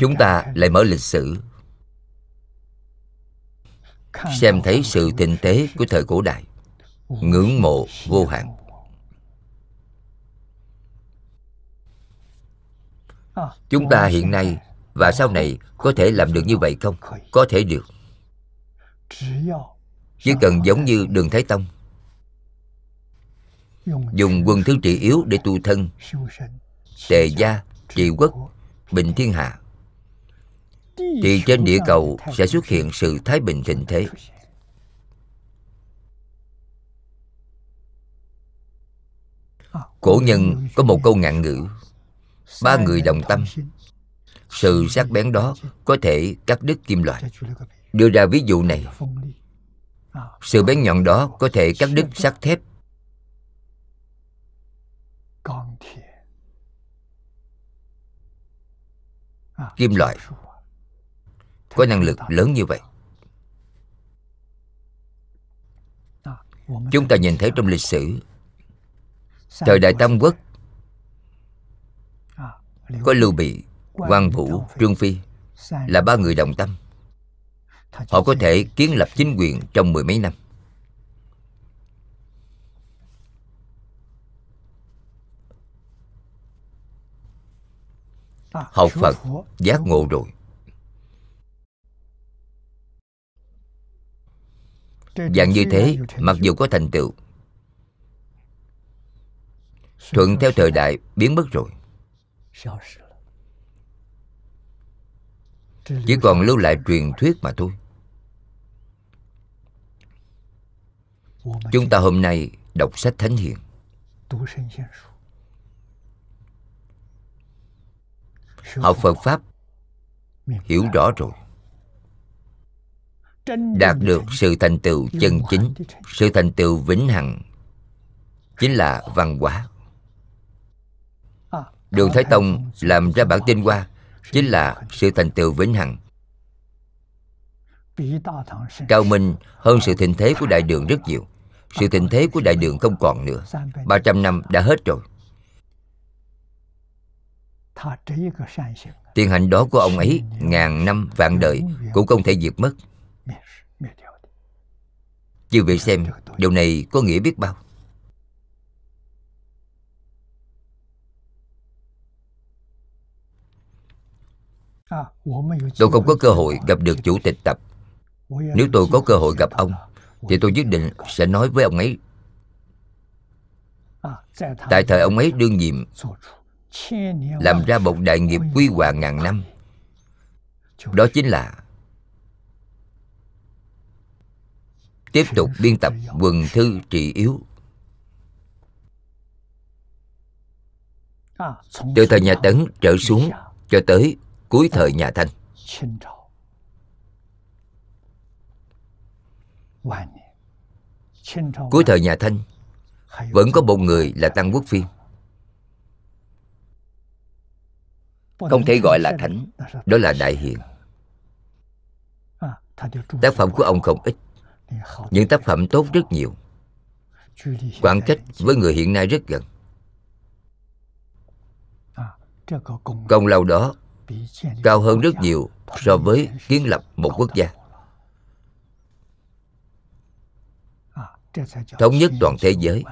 Chúng ta lại mở lịch sử. Xem thấy sự thịnh thế của thời cổ đại ngưỡng mộ vô hạn. Chúng ta hiện nay và sau này có thể làm được như vậy không? có thể được. chỉ cần giống như đường thái tông. Dùng quân thứ trị yếu để tu thân. tề gia trị quốc bình thiên hạ. Thì trên địa cầu sẽ xuất hiện sự thái bình thịnh thế. Cổ nhân có một câu ngạn ngữ ba người đồng tâm. sự sắc bén đó có thể cắt đứt kim loại. Đưa ra ví dụ này. sự bén nhọn đó có thể cắt đứt sắt thép kim loại có năng lực lớn như vậy. Chúng ta nhìn thấy trong lịch sử, thời đại tam quốc, có lưu bị quan vũ, trương phi là ba người đồng tâm. Họ có thể kiến lập chính quyền trong mười mấy năm. Học phật giác ngộ rồi. Dạng như thế mặc dù có thành tựu thuận theo thời đại biến mất rồi. Chỉ còn lưu lại truyền thuyết mà thôi. Chúng ta hôm nay đọc sách thánh hiền học phật pháp. Hiểu rõ rồi. Đạt được sự thành tựu chân chính sự thành tựu vĩnh hằng chính là văn hóa. Đường thái tông làm ra bản tinh hoa chính là sự thành tựu vĩnh hằng. Cao minh hơn sự thịnh thế của đại đường rất nhiều. Sự thịnh thế của đại đường không còn nữa. 300 năm đã hết rồi Tiền hạnh đó của ông ấy Ngàn năm vạn đời Cũng không thể diệt mất. Chứ vị xem Điều này có nghĩa biết bao? Tôi không có cơ hội gặp được chủ tịch tập. Nếu tôi có cơ hội gặp ông Thì tôi nhất định sẽ nói với ông ấy. Tại thời ông ấy đương nhiệm làm ra một đại nghiệp quy hoàng ngàn năm. Đó chính là Tiếp tục biên tập quần thư trị yếu. Từ thời nhà Tấn trở xuống cho tới cuối thời nhà Thanh. Cuối thời nhà Thanh, Vẫn có một người là Tăng Quốc Phiên. Không thể gọi là thánh, Đó là đại hiền. Tác phẩm của ông không ít Những tác phẩm tốt rất nhiều. Khoảng cách với người hiện nay rất gần. Công lao đó cao hơn rất nhiều so với kiến lập một quốc gia. Thống nhất toàn thế giới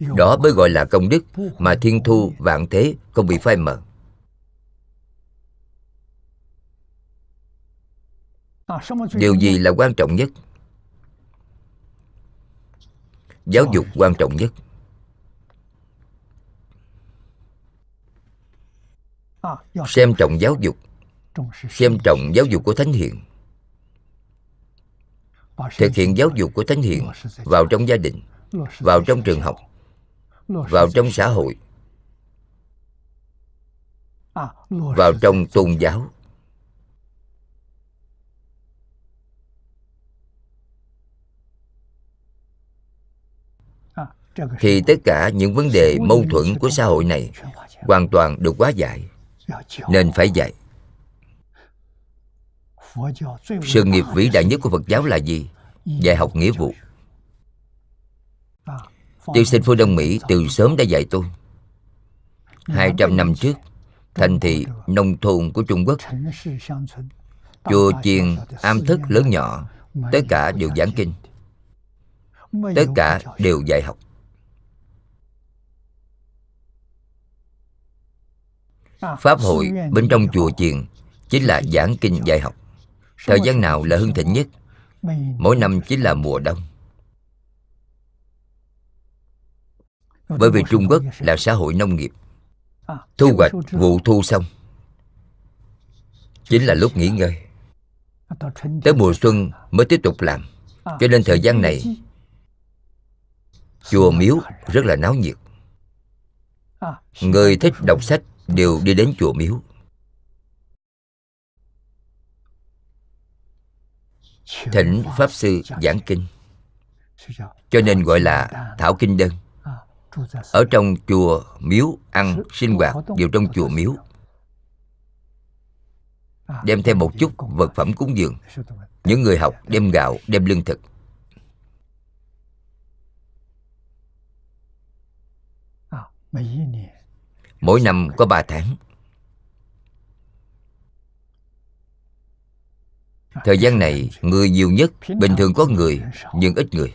đó mới gọi là công đức mà thiên thu, vạn thế không bị phai mờ. Điều gì là quan trọng nhất? Giáo dục quan trọng nhất. Xem trọng giáo dục. Xem trọng giáo dục của thánh hiền. Thực hiện giáo dục của thánh hiền vào trong gia đình, vào trong trường học vào trong xã hội. Vào trong tôn giáo. Thì tất cả những vấn đề mâu thuẫn của xã hội này hoàn toàn được hóa giải. Nên phải dạy. Sự nghiệp vĩ đại nhất của phật giáo là gì? Dạy học nghĩa vụ tiêu sinh phương đông mỹ từ sớm đã dạy tôi. 200 năm trước, thành thị nông thôn của trung quốc, chùa chiền am thức lớn nhỏ, tất cả đều giảng kinh. Tất cả đều dạy học. Pháp hội bên trong chùa chiền Chính là giảng kinh dạy học. Thời gian nào là hưng thịnh nhất? Mỗi năm chính là mùa đông. Bởi vì Trung Quốc là xã hội nông nghiệp. Thu hoạch vụ thu xong, Chính là lúc nghỉ ngơi. Tới mùa xuân mới tiếp tục làm. Cho nên thời gian này, Chùa miếu rất là náo nhiệt. Người thích đọc sách đều đi đến chùa miếu. Thỉnh pháp sư giảng kinh, cho nên gọi là thảo kinh đơn ở trong chùa miếu ăn sinh hoạt đều trong chùa miếu. Đem thêm một chút vật phẩm cúng dường. Những người học đem gạo đem lương thực. Mỗi năm có ba tháng. Thời gian này người nhiều nhất Bình thường có người nhưng ít người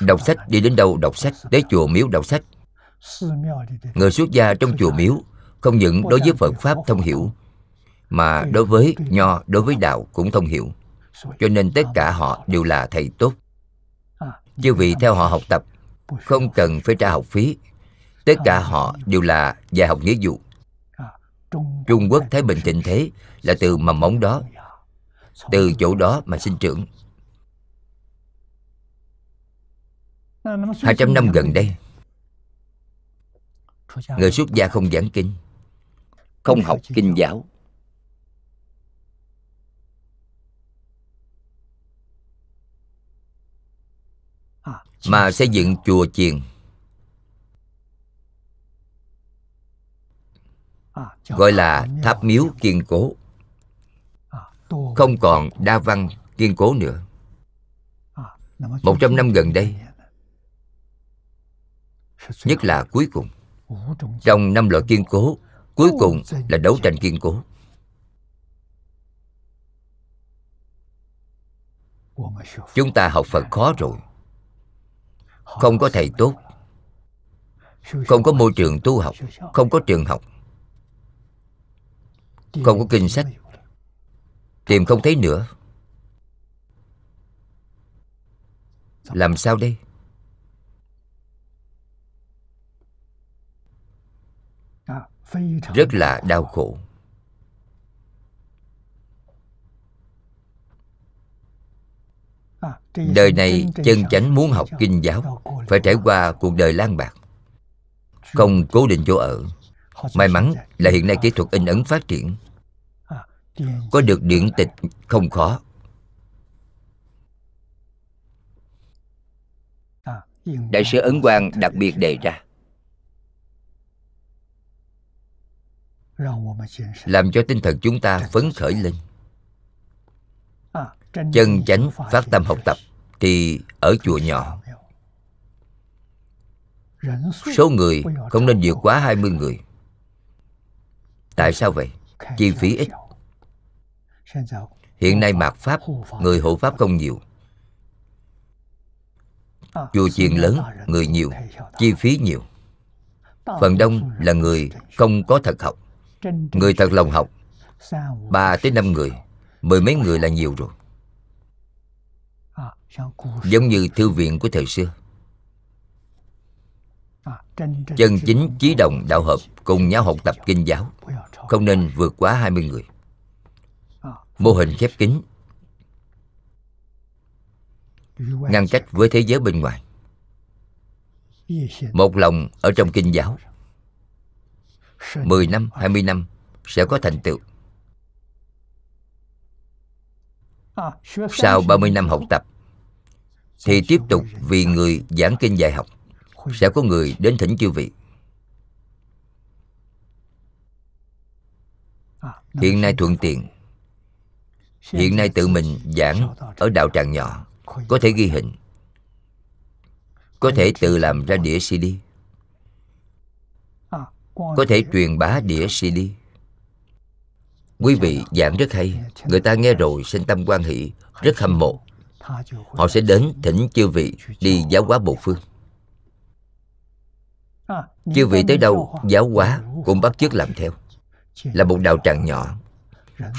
Đọc sách, đi đến đâu đọc sách, Tới chùa miếu đọc sách. Người xuất gia trong chùa miếu không những đối với phật pháp thông hiểu, mà đối với nho, đối với đạo cũng thông hiểu. Cho nên tất cả họ đều là thầy tốt. Chứ vì theo họ học tập, không cần phải trả học phí. Tất cả họ đều là dạy học nghĩa vụ. Trung quốc thái bình thịnh thế là từ mầm mống đó, từ chỗ đó mà sinh trưởng. 200 năm gần đây Người xuất gia không giảng kinh Không học kinh giáo. Mà xây dựng chùa chiền. Gọi là tháp miếu kiên cố. Không còn đa văn kiên cố nữa. Một trăm năm gần đây Nhất là cuối cùng. Trong năm loại kiên cố, Cuối cùng là đấu tranh kiên cố. Chúng ta học Phật khó rồi. Không có thầy tốt. Không có môi trường tu học. Không có trường học. Không có kinh sách. Tìm không thấy nữa. Làm sao đây? Rất là đau khổ. Đời này chân chánh muốn học kinh giáo, phải trải qua cuộc đời lang bạc. Không cố định chỗ ở. May mắn là hiện nay kỹ thuật in ấn phát triển. Có được điển tịch không khó. Đại sứ ấn quang đặc biệt đề ra làm cho tinh thần chúng ta phấn khởi lên. Chân chánh phát tâm học tập thì ở chùa nhỏ. Số người không nên vượt quá 20 người. Tại sao vậy? Chi phí ít. hiện nay mạt pháp người hộ pháp không nhiều. Chùa chiền lớn người nhiều chi phí nhiều. Phần đông là người không có thật học Người thật lòng học. Ba tới năm người. Mười mấy người là nhiều rồi. Giống như thư viện của thời xưa. Chân chính chí đồng đạo hợp Cùng nhau học tập kinh giáo. Không nên vượt quá 20 người. Mô hình khép kín. Ngăn cách với thế giới bên ngoài. Một lòng ở trong kinh giáo 10 năm, 20 năm sẽ có thành tựu. Sau 30 năm học tập Thì tiếp tục vì người giảng kinh dạy học Sẽ có người đến thỉnh chư vị. Hiện nay thuận tiện. Hiện nay tự mình giảng ở đạo tràng nhỏ Có thể ghi hình Có thể tự làm ra đĩa CD có thể truyền bá đĩa cd quý vị giảng rất hay. Người ta nghe rồi sinh tâm quan hỷ, rất hâm mộ. Họ sẽ đến thỉnh chư vị đi giáo hóa bộ phương. Chư vị tới đâu giáo hóa cũng bắt chước làm theo. Là một đạo tràng nhỏ.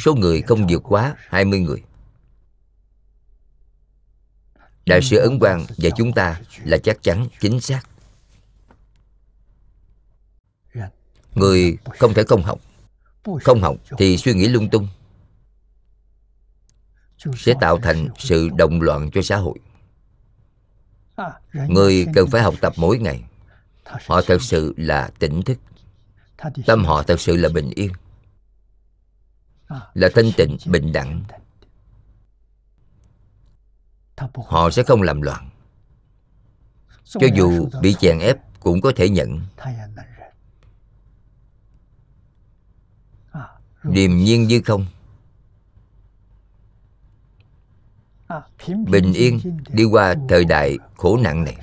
Số người không vượt quá 20 người. Đại sư ấn quang và chúng ta là chắc chắn chính xác. Người không thể không học. Không học thì suy nghĩ lung tung. Sẽ tạo thành sự động loạn cho xã hội. Người cần phải học tập mỗi ngày. Họ thật sự là tỉnh thức. Tâm họ thật sự là bình yên. Là thanh tịnh, bình đẳng. Họ sẽ không làm loạn. Cho dù bị chèn ép cũng có thể nhận. Điềm nhiên như không. Bình yên đi qua thời đại khổ nạn này.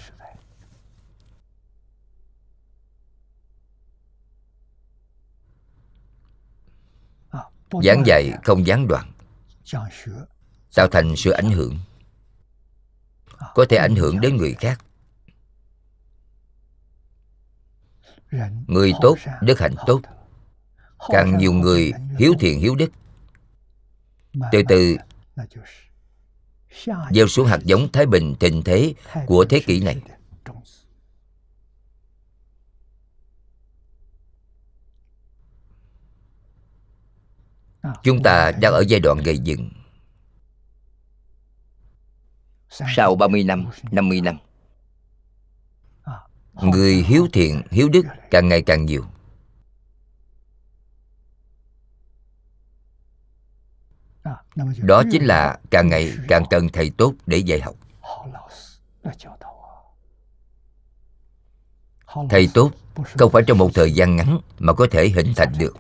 giảng dạy không gián đoạn. Tạo thành sự ảnh hưởng. Có thể ảnh hưởng đến người khác. Người tốt đức hạnh tốt càng nhiều người hiếu thiện hiếu đức. Từ từ gieo xuống hạt giống thái bình thịnh thế của thế kỷ này. Chúng ta đang ở giai đoạn gây dựng. Sau 30 năm, 50 năm Người hiếu thiện, hiếu đức càng ngày càng nhiều Đó chính là càng ngày càng cần thầy tốt để dạy học. Thầy tốt không phải trong một thời gian ngắn mà có thể hình thành được.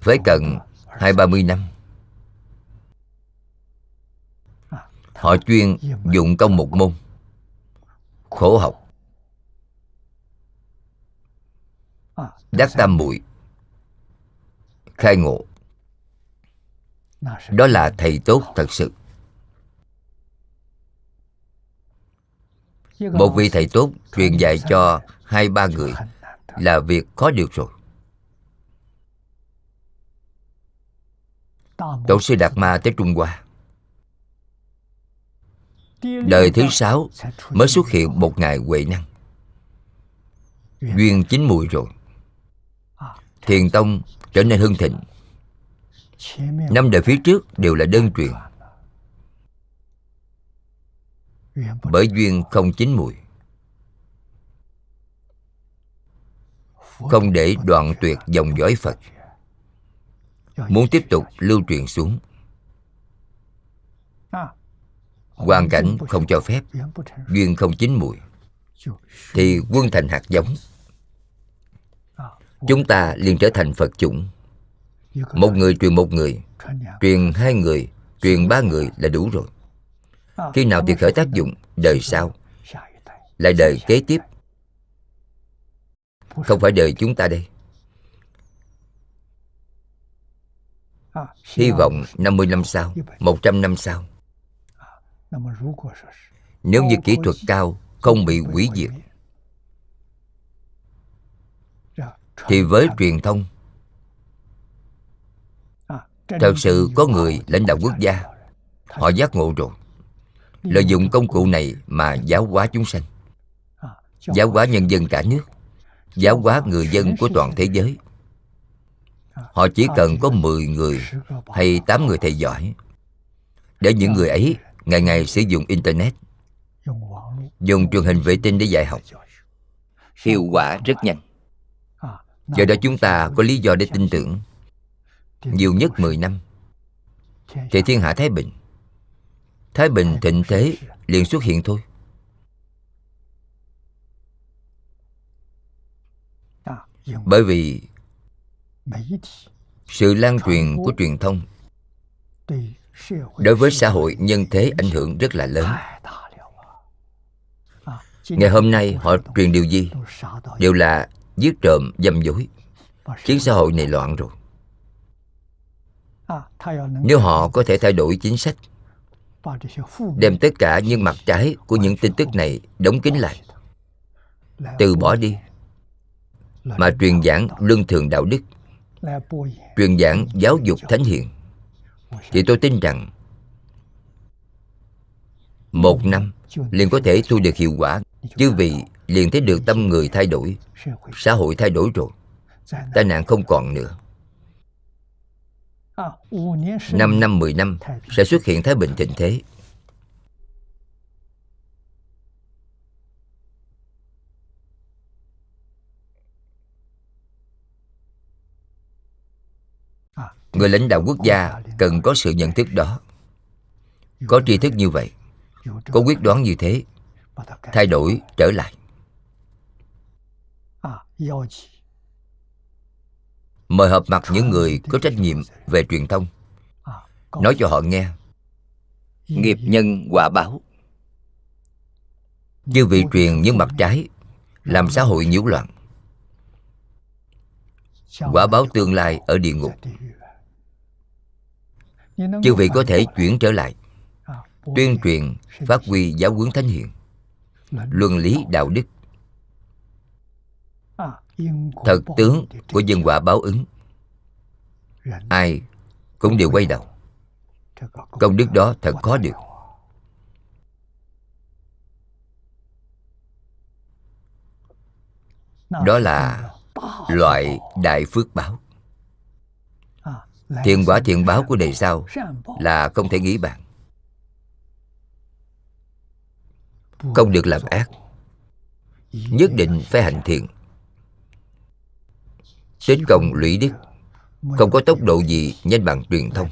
Phải cần hai ba mươi năm. Họ chuyên dụng công một môn. Khổ học. Đắc tam muội. Khai ngộ Đó là thầy tốt thật sự. Một vị thầy tốt truyền dạy cho hai ba người Là việc khó được rồi. Tổ sư Đạt Ma tới Trung Hoa. Đời thứ sáu mới xuất hiện một ngài Huệ Năng. Duyên chín mùi rồi. Thiền Tông trở nên hưng thịnh Năm đời phía trước đều là đơn truyền. Bởi duyên không chín mùi. Không để đoạn tuyệt dòng dõi Phật. Muốn tiếp tục lưu truyền xuống. Hoàn cảnh không cho phép. duyên không chín mùi. Thì quân thành hạt giống. Chúng ta liền trở thành phật chủng một người truyền một người, truyền hai người, truyền ba người là đủ rồi. Khi nào thì khởi tác dụng, đời sau, lại đời kế tiếp. Không phải đời chúng ta đây. Hy vọng 50 năm sau 100 năm sau, nếu như kỹ thuật cao, không bị hủy diệt, thì với truyền thông thật sự có người lãnh đạo quốc gia. Họ giác ngộ rồi. Lợi dụng công cụ này mà giáo hóa chúng sanh. Giáo hóa nhân dân cả nước. Giáo hóa người dân của toàn thế giới. Họ chỉ cần có 10 người hay 8 người thầy giỏi. Để những người ấy ngày ngày sử dụng internet, dùng truyền hình vệ tinh để dạy học. Hiệu quả rất nhanh. Do đó chúng ta có lý do để tin tưởng nhiều nhất 10 năm. Thì thiên hạ thái bình thái bình thịnh thế liền xuất hiện thôi. Bởi vì sự lan truyền của truyền thông đối với xã hội nhân thế ảnh hưởng rất là lớn. Ngày hôm nay họ truyền điều gì? Đều là giết trộm, dâm dối. Khiến xã hội này loạn rồi nếu họ có thể thay đổi chính sách đem tất cả những mặt trái của những tin tức này đóng kín lại từ bỏ đi。mà truyền giảng luân thường đạo đức truyền giảng giáo dục thánh hiền。thì tôi tin rằng một năm liền có thể thu được hiệu quả chứ vì liền thấy được tâm người thay đổi xã hội thay đổi rồi tai nạn không còn nữa năm năm, mười năm sẽ xuất hiện thái bình thịnh thế. Người lãnh đạo quốc gia cần có sự nhận thức đó. Có tri thức như vậy, có quyết đoán như thế, thay đổi trở lại mời họp mặt những người có trách nhiệm về truyền thông. Nói cho họ nghe. Nghiệp nhân quả báo. Như vị truyền những mặt trái, làm xã hội nhiễu loạn. Quả báo tương lai ở địa ngục. Chư vị có thể chuyển trở lại, tuyên truyền, phát huy giáo huấn thánh hiền, luân lý đạo đức thật tướng của nhân quả báo ứng. Ai cũng đều quay đầu. Công đức đó thật khó được. đó là loại đại phước báo. Thiện quả thiện báo của đời sau là không thể nghĩ bàn. Không được làm ác. Nhất định phải hành thiện tấn công lũy đức. Không có tốc độ gì nhanh bằng truyền thông.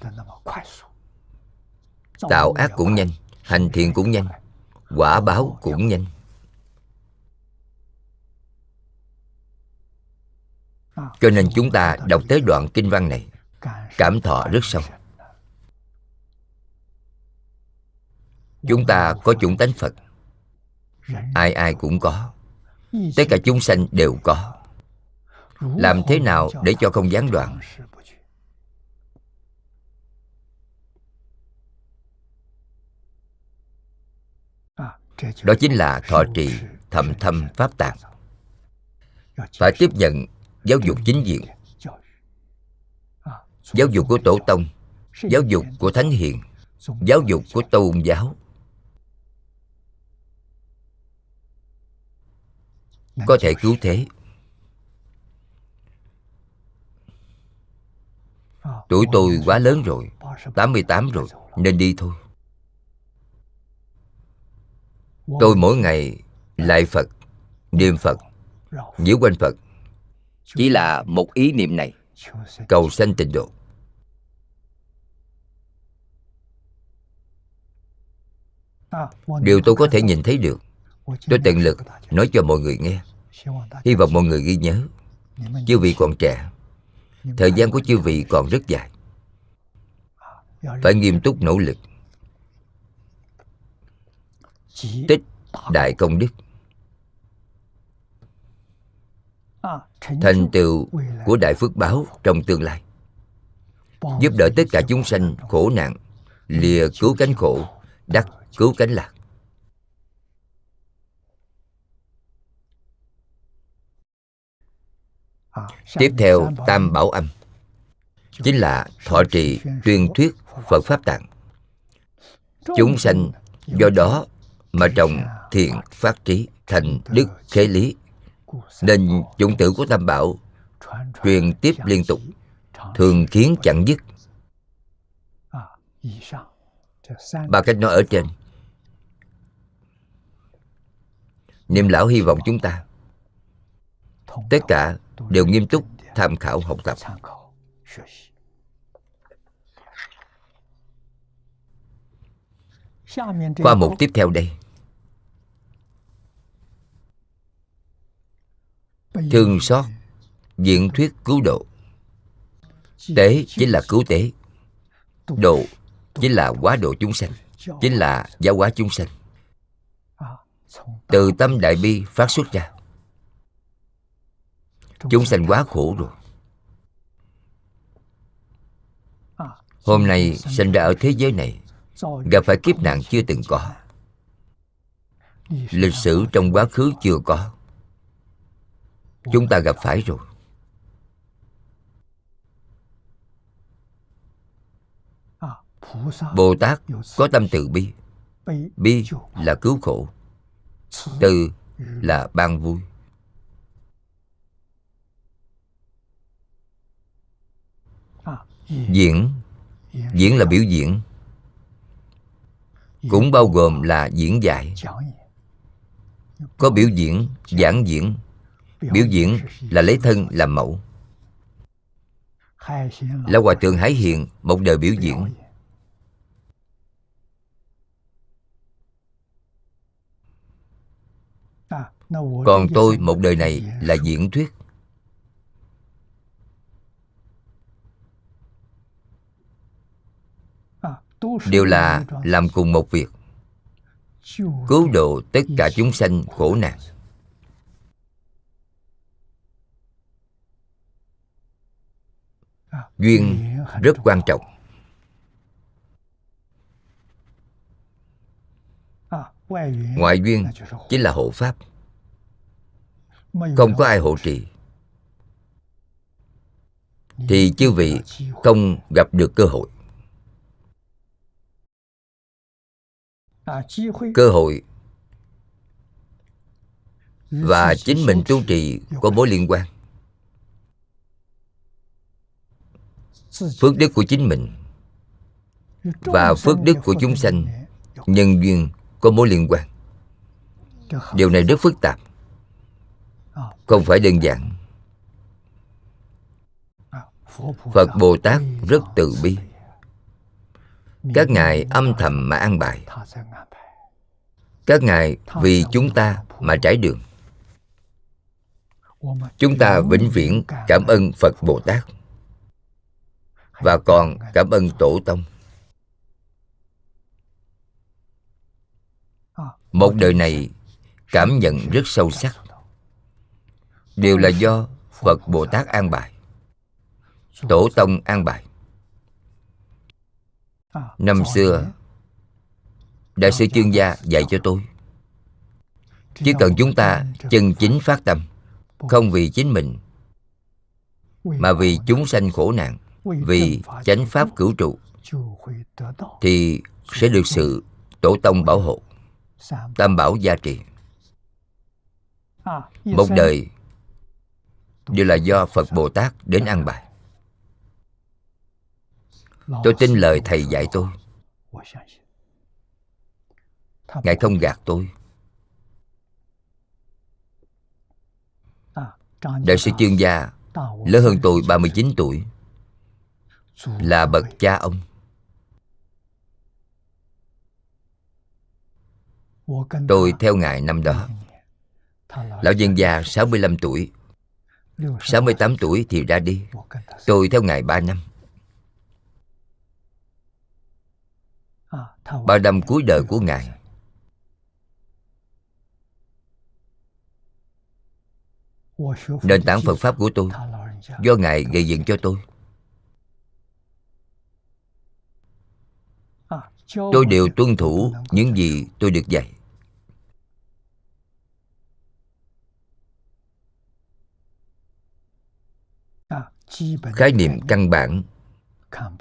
Tạo ác cũng nhanh, hành thiện cũng nhanh, quả báo cũng nhanh. Cho nên chúng ta đọc tới đoạn kinh văn này, cảm thọ rất sâu. Chúng ta có chủng tánh phật. Ai ai cũng có. Tất cả chúng sanh đều có làm thế nào để cho không gián đoạn? đó chính là thọ trì thầm thâm pháp tạng. phải tiếp nhận giáo dục chính diện. giáo dục của tổ tông giáo dục của thánh hiền giáo dục của tôn giáo. Có thể cứu thế Tuổi tôi quá lớn rồi 88 rồi Nên đi thôi. Tôi mỗi ngày lại Phật Niệm Phật Nhiễu quanh Phật. Chỉ là một ý niệm này Cầu sanh tịnh độ. Điều tôi có thể nhìn thấy được Tôi tận lực nói cho mọi người nghe. Hy vọng mọi người ghi nhớ Chư vị còn trẻ Thời gian của chư vị còn rất dài. Phải nghiêm túc nỗ lực. Tích đại công đức. Thành tựu của đại phước báo trong tương lai. Giúp đỡ tất cả chúng sanh khổ nạn, Lìa cứu cánh khổ, Đắc cứu cánh lạc. Tiếp theo Tam Bảo Âm. Chính là thọ trì tuyên thuyết Phật Pháp Tạng. Chúng sanh do đó mà trồng thiện phát trí thành đức khế lý. Nên chủng tử của Tam Bảo truyền tiếp liên tục Thường khiến chẳng dứt. Ba cách nói ở trên. Niệm lão hy vọng chúng ta Tất cả đều nghiêm túc tham khảo học tập. qua mục tiếp theo đây. Thương xót diễn thuyết cứu độ. Tế chính là cứu tế. độ chính là quá độ chúng sanh chính là giáo hóa chúng sanh. từ tâm đại bi phát xuất ra chúng sanh quá khổ rồi. Hôm nay sinh ra ở thế giới này gặp phải kiếp nạn chưa từng có. lịch sử trong quá khứ chưa có. Chúng ta gặp phải rồi. Bồ tát có tâm từ bi. Bi là cứu khổ. Từ là ban vui diễn. Diễn là biểu diễn. Cũng bao gồm là diễn giải. Có biểu diễn, giảng diễn. Biểu diễn là lấy thân làm mẫu. Là hòa thượng hải hiền một đời biểu diễn. Còn tôi một đời này là diễn thuyết. Đều là làm cùng một việc, cứu độ tất cả chúng sanh khổ nạn. Duyên rất quan trọng. Ngoại duyên chính là hộ pháp. Không có ai hộ trì. Thì chư vị không gặp được cơ hội. Cơ hội. Và chính mình tu trì có mối liên quan. Phước đức của chính mình và phước đức của chúng sanh nhân duyên có mối liên quan. Điều này rất phức tạp. Không phải đơn giản. phật bồ tát rất từ bi các ngài âm thầm mà an bài. Các ngài vì chúng ta mà trải đường. Chúng ta vĩnh viễn cảm ơn phật bồ tát. Và còn cảm ơn tổ tông. Một đời này cảm nhận rất sâu sắc. Đều là do phật bồ tát an bài. Tổ tông an bài năm xưa đại sư chuyên gia dạy cho tôi chỉ cần chúng ta chân chính phát tâm không vì chính mình mà vì chúng sanh khổ nạn vì chánh pháp cửu trụ thì sẽ được sự tổ tông bảo hộ tam bảo gia trì. Một đời đều là do phật bồ tát đến an bài tôi tin lời thầy dạy tôi. Ngài không gạt tôi. Đại sư chuyên gia lớn hơn tôi 39 tuổi là bậc cha ông. Tôi theo ngài năm đó. Lão dân già 65 tuổi. 68 tuổi thì ra đi. Tôi theo ngài 3 năm ba năm cuối đời của ngài. Nền tảng phật pháp của tôi do ngài gây dựng cho tôi. Tôi đều tuân thủ những gì tôi được dạy. Khái niệm căn bản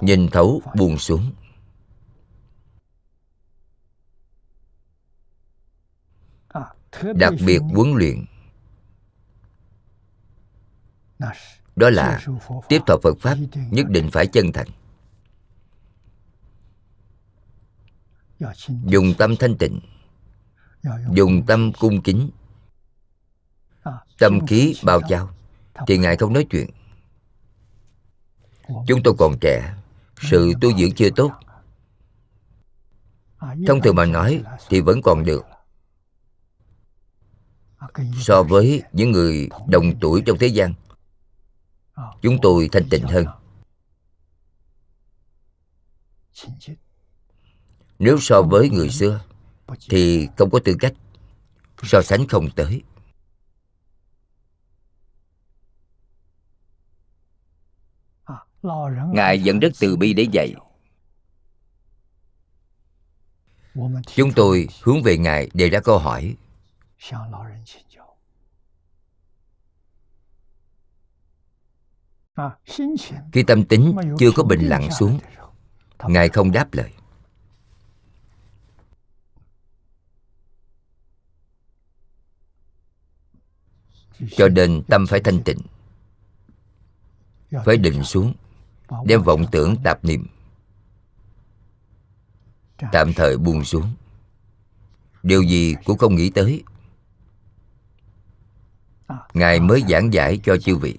nhìn thấu buông xuống đặc biệt huấn luyện. Đó là tiếp thọ phật pháp nhất định phải chân thành. Dùng tâm thanh tịnh. Dùng tâm cung kính. Tâm khí bao trao. Thì ngài không nói chuyện. Chúng tôi còn trẻ. Sự tu dưỡng chưa tốt. Thông thường mà nói thì vẫn còn được so với những người đồng tuổi trong thế gian, chúng tôi thanh tịnh hơn. Nếu so với người xưa, thì không có tư cách so sánh không tới. Ngài vẫn rất từ bi để dạy. Chúng tôi hướng về ngài đề ra câu hỏi khi tâm tính chưa có bình lặng xuống ngài không đáp lời。cho nên tâm phải thanh tịnh phải định xuống đem vọng tưởng tạp niệm tạm thời buông xuống。Điều gì cũng không nghĩ tới ngài mới giảng giải cho chư vị.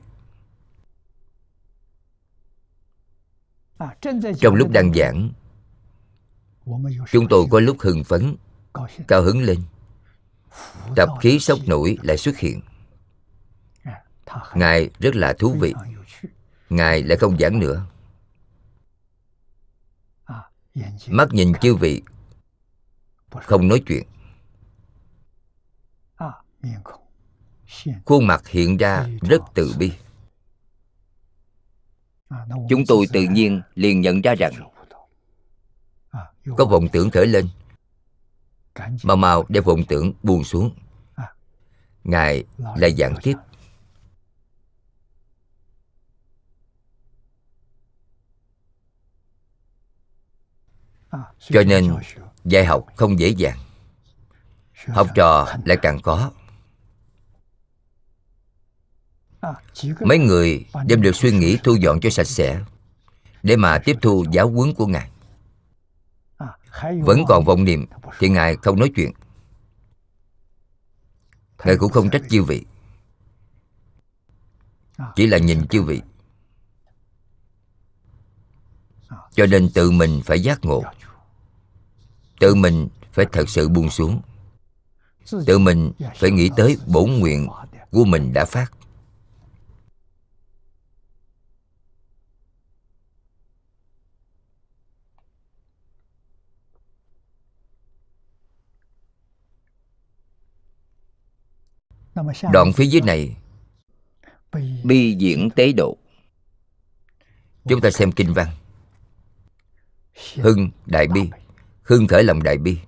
Trong lúc đang giảng chúng tôi có lúc hưng phấn cao hứng lên. Tập khí sốc nổi lại xuất hiện. Ngài rất là thú vị. Ngài lại không giảng nữa. Mắt nhìn chư vị không nói chuyện khuôn mặt hiện ra rất từ bi. Chúng tôi tự nhiên liền nhận ra rằng có vọng tưởng khởi lên mau mau để vọng tưởng buông xuống. Ngài là dạng tiếp. Cho nên dạy học không dễ dàng, học trò lại càng có mấy người đem được suy nghĩ thu dọn cho sạch sẽ để mà tiếp thu giáo huấn của ngài. Vẫn còn vọng niệm thì ngài không nói chuyện. Ngài cũng không trách chư vị. Chỉ là nhìn chư vị. Cho nên tự mình phải giác ngộ. Tự mình phải thật sự buông xuống. Tự mình phải nghĩ tới bổn nguyện của mình đã phát đoạn phía dưới này bi diễn tế độ. Chúng ta xem kinh văn. Hưng, đại bi. Hưng khởi lòng đại bi.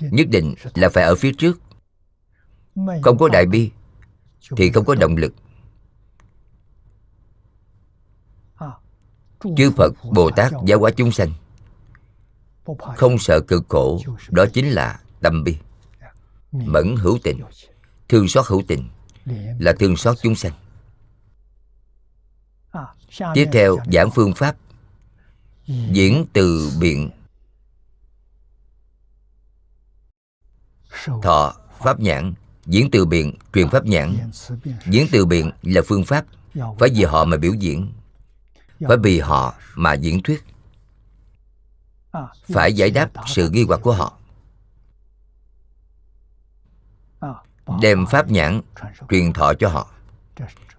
Nhất định là phải ở phía trước. Không có đại bi thì không có động lực. Chư phật, bồ tát, giáo hóa chúng sanh, không sợ cực khổ, đó chính là tâm bi, mẫn hữu tình thương xót hữu tình là thương xót chúng sanh. Tiếp theo, giảng phương pháp diễn từ biện. Thọ, pháp nhãn, diễn từ biện, truyền pháp nhãn. Diễn từ biện là phương pháp, phải vì họ mà biểu diễn, phải vì họ mà diễn thuyết. Phải giải đáp sự nghi hoặc của họ. Đem pháp nhãn truyền thọ cho họ.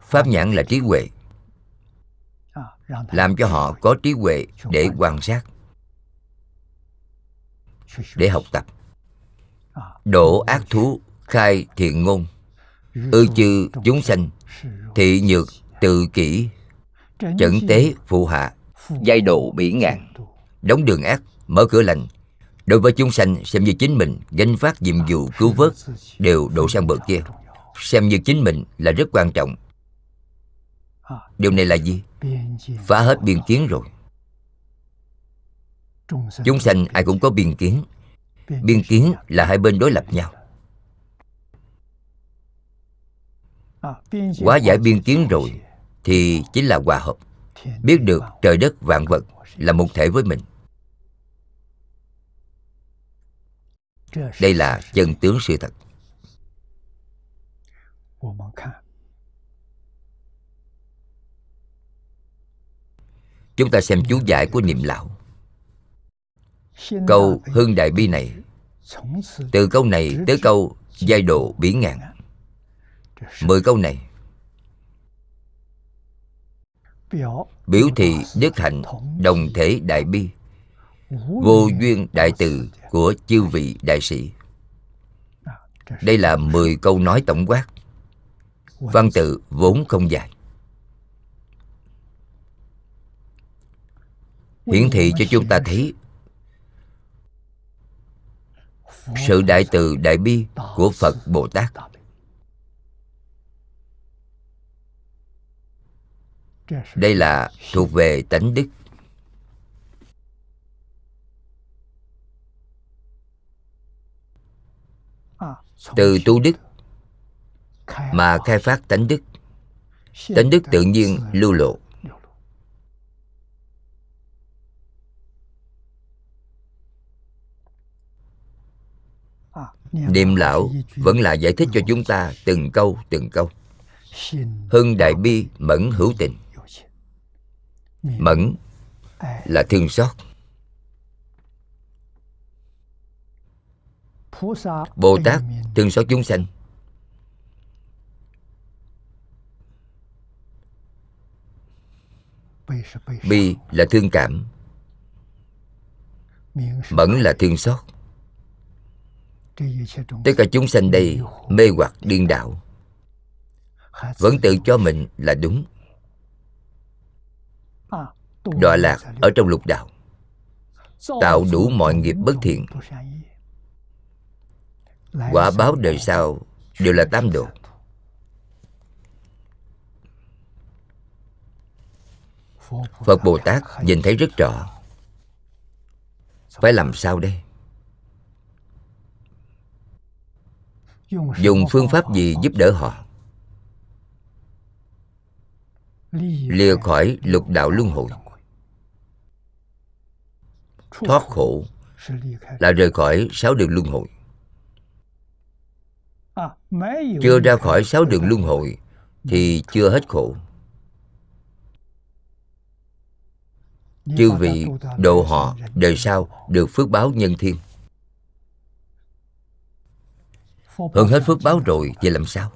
Pháp nhãn là trí huệ, làm cho họ có trí huệ để quan sát, để học tập. Đổ ác thú khai thiện ngôn, ư chư chúng sanh, thị nhược tự kỷ, chẩn tế phụ hạ, giai độ bỉ ngạn. Đóng đường ác, mở cửa lành đối với chúng sanh, xem như chính mình gánh phát nhiệm vụ cứu vớt đều đổ sang bờ kia. Xem như chính mình là rất quan trọng. Điều này là gì? Phá hết biên kiến rồi. Chúng sanh ai cũng có biên kiến. Biên kiến là hai bên đối lập nhau. Quá giải biên kiến rồi thì chính là hòa hợp. Biết được trời đất vạn vật là một thể với mình. Đây là chân tướng sự thật. Chúng ta xem chú giải của niệm lão. Câu hưng đại bi này từ câu này tới câu giai độ bỉ ngạn. Mười câu này biểu thị đức hạnh đồng thể đại bi vô duyên đại từ của chư vị đại sĩ. Đây là mười câu nói tổng quát. Văn tự vốn không dài. Hiển thị cho chúng ta thấy, sự đại từ đại bi của phật bồ tát đây là thuộc về tánh đức. Từ tu đức mà khai phát tánh đức. Tánh đức tự nhiên lưu lộ. Niệm lão vẫn là giải thích cho chúng ta từng câu từng câu. Hưng đại bi mẫn hữu tình. Mẫn là thương xót bồ tát thường xót chúng sanh. Bi là thương cảm, mẫn là thương xót. Tất cả chúng sanh đây mê hoặc điên đạo vẫn tự cho mình là đúng. Đọa lạc ở trong lục đạo, tạo đủ mọi nghiệp bất thiện quả báo đời sau đều là tam độ phật bồ tát nhìn thấy rất rõ. Phải làm sao đây? Dùng phương pháp gì giúp đỡ họ? Lìa khỏi lục đạo luân hồi. thoát khổ là rời khỏi sáu đường luân hồi chưa ra khỏi sáu đường luân hồi thì chưa hết khổ. Chư vị độ họ đời sau được phước báo nhân thiên. Hơn hết phước báo rồi vậy làm sao?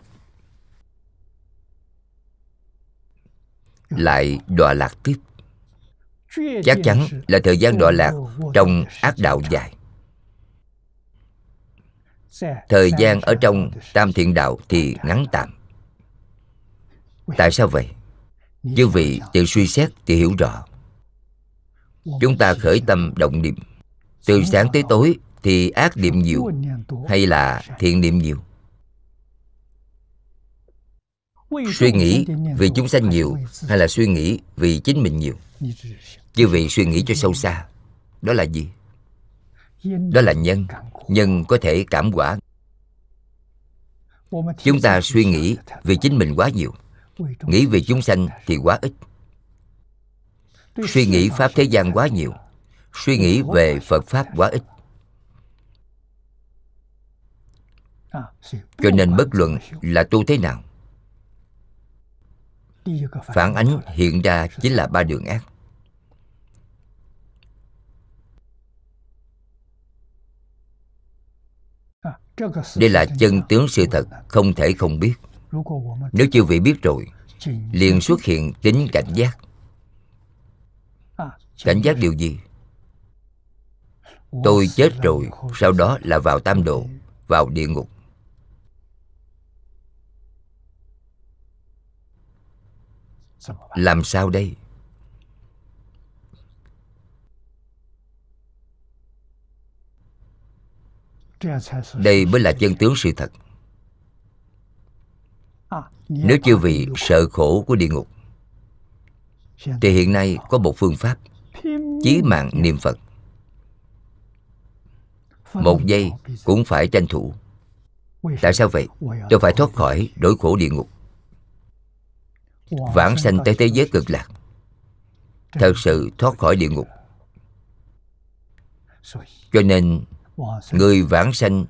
Lại đọa lạc tiếp. Chắc chắn là thời gian đọa lạc trong ác đạo dài thời gian ở trong tam thiện đạo thì ngắn tạm. Tại sao vậy? Chư vị tự suy xét thì hiểu rõ. Chúng ta khởi tâm động niệm. Từ sáng tới tối thì ác niệm nhiều hay là thiện niệm nhiều? Suy nghĩ vì chúng sanh nhiều hay là suy nghĩ vì chính mình nhiều? Chư vị suy nghĩ cho sâu xa. Đó là gì? Đó là nhân. Nhân có thể cảm quả. Chúng ta suy nghĩ vì chính mình quá nhiều. Nghĩ vì chúng sanh thì quá ít. Suy nghĩ pháp thế gian quá nhiều. Suy nghĩ về phật pháp quá ít. Cho nên bất luận là tu thế nào, phản ánh hiện ra chính là ba đường ác. Đây là chân tướng sự thật, không thể không biết. Nếu chưa vị biết rồi, liền xuất hiện tính cảnh giác. Cảnh giác điều gì? Tôi chết rồi, sau đó là vào tam độ vào địa ngục. Làm sao đây? Đây mới là chân tướng sự thật. Nếu chư vị sợ khổ của địa ngục, thì hiện nay có một phương pháp chí mạng niệm phật. Một giây cũng phải tranh thủ. Tại sao vậy? Tôi phải thoát khỏi nỗi khổ địa ngục. Vãng sanh tới thế giới cực lạc, thật sự thoát khỏi địa ngục. Cho nên người vãng sanh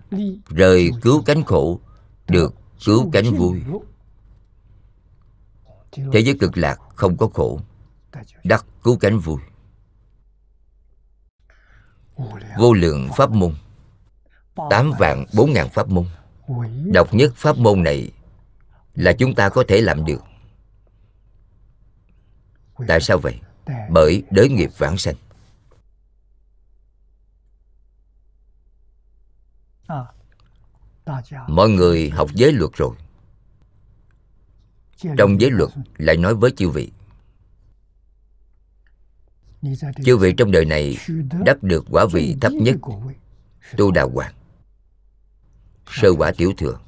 rời cứu cánh khổ được cứu cánh vui. thế giới cực lạc không có khổ đắc cứu cánh vui. Vô lượng pháp môn. Tám vạn bốn ngàn pháp môn. độc nhất pháp môn này là chúng ta có thể làm được. Tại sao vậy? bởi đới nghiệp vãng sanh mọi người học giới luật rồi. Trong giới luật lại nói với chư vị. Chư vị trong đời này đắc được quả vị thấp nhất tu đà hoàng sơ quả tiểu thừa.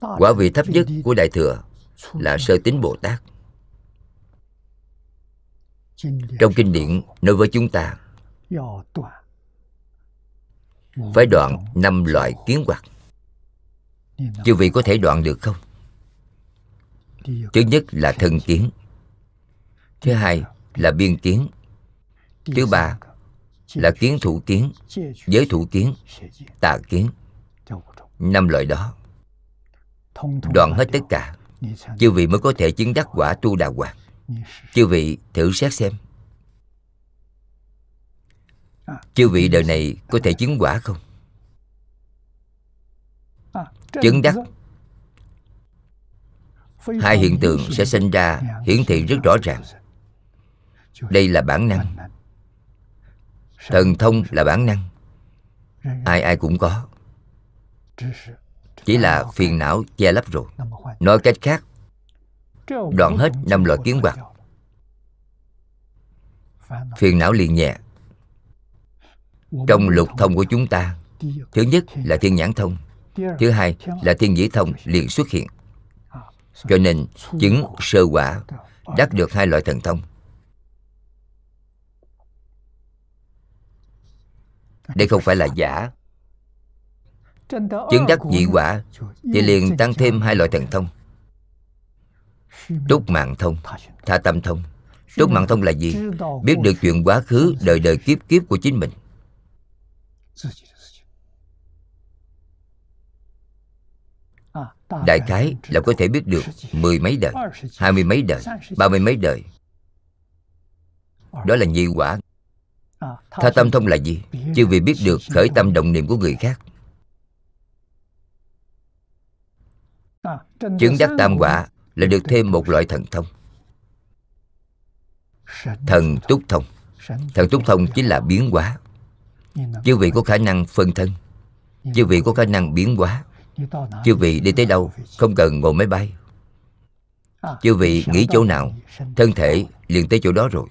Quả vị thấp nhất của đại thừa là sơ tính bồ tát. Trong kinh điển nói với chúng ta phải đoạn năm loại kiến hoạt chư vị có thể đoạn được không? Thứ nhất là thân kiến. Thứ hai là biên kiến. Thứ ba là kiến thủ kiến, giới thủ kiến, tà kiến. Năm loại đó. Đoạn hết tất cả. Chư vị mới có thể chứng đắc quả tu đà hoàng chư vị thử xét xem chư vị đời này có thể chứng quả không? Chứng đắc. Hai hiện tượng sẽ sinh ra hiển thị rất rõ ràng. Đây là bản năng. Thần thông là bản năng. Ai ai cũng có. Chỉ là phiền não che lấp rồi. Nói cách khác, đoạn hết năm loại kiến hoạt phiền não liền nhẹ trong lục thông của chúng ta, thứ nhất là thiên nhãn thông, thứ hai là thiên nhĩ thông liền xuất hiện. Cho nên, chứng sơ quả đắc được hai loại thần thông. Đây không phải là giả. Chứng đắc nhị quả thì liền tăng thêm hai loại thần thông. Túc mạng thông, tha tâm thông. Túc mạng thông là gì? Biết được chuyện quá khứ, đời đời kiếp kiếp của chính mình đại khái là có thể biết được mười mấy đời hai mươi mấy đời ba mươi mấy đời. Đó là nhị quả. Tha tâm thông là gì chứ vì biết được khởi tâm động niệm của người khác. Chứng đắc tam quả là được thêm một loại thần thông. Thần túc thông. Thần túc thông chính là biến hóa chư vị có khả năng phân thân. Chư vị có khả năng biến hóa. Chư vị đi tới đâu không cần ngồi máy bay. Chư vị nghĩ chỗ nào thân thể liền tới chỗ đó rồi.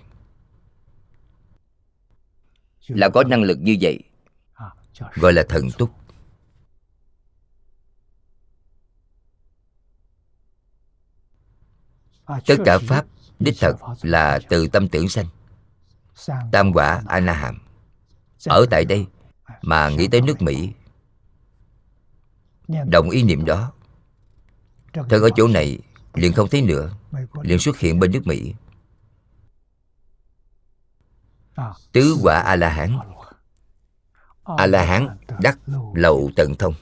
Là có năng lực như vậy gọi là thần túc. Tất cả pháp đích thật là từ tâm tưởng sanh. tam quả a la hàm ở tại đây mà nghĩ tới nước mỹ. Đồng ý niệm đó. Thân ở chỗ này, liền không thấy nữa, liền xuất hiện bên nước mỹ. Tứ quả a la hán a la hán đắc lậu tận thông.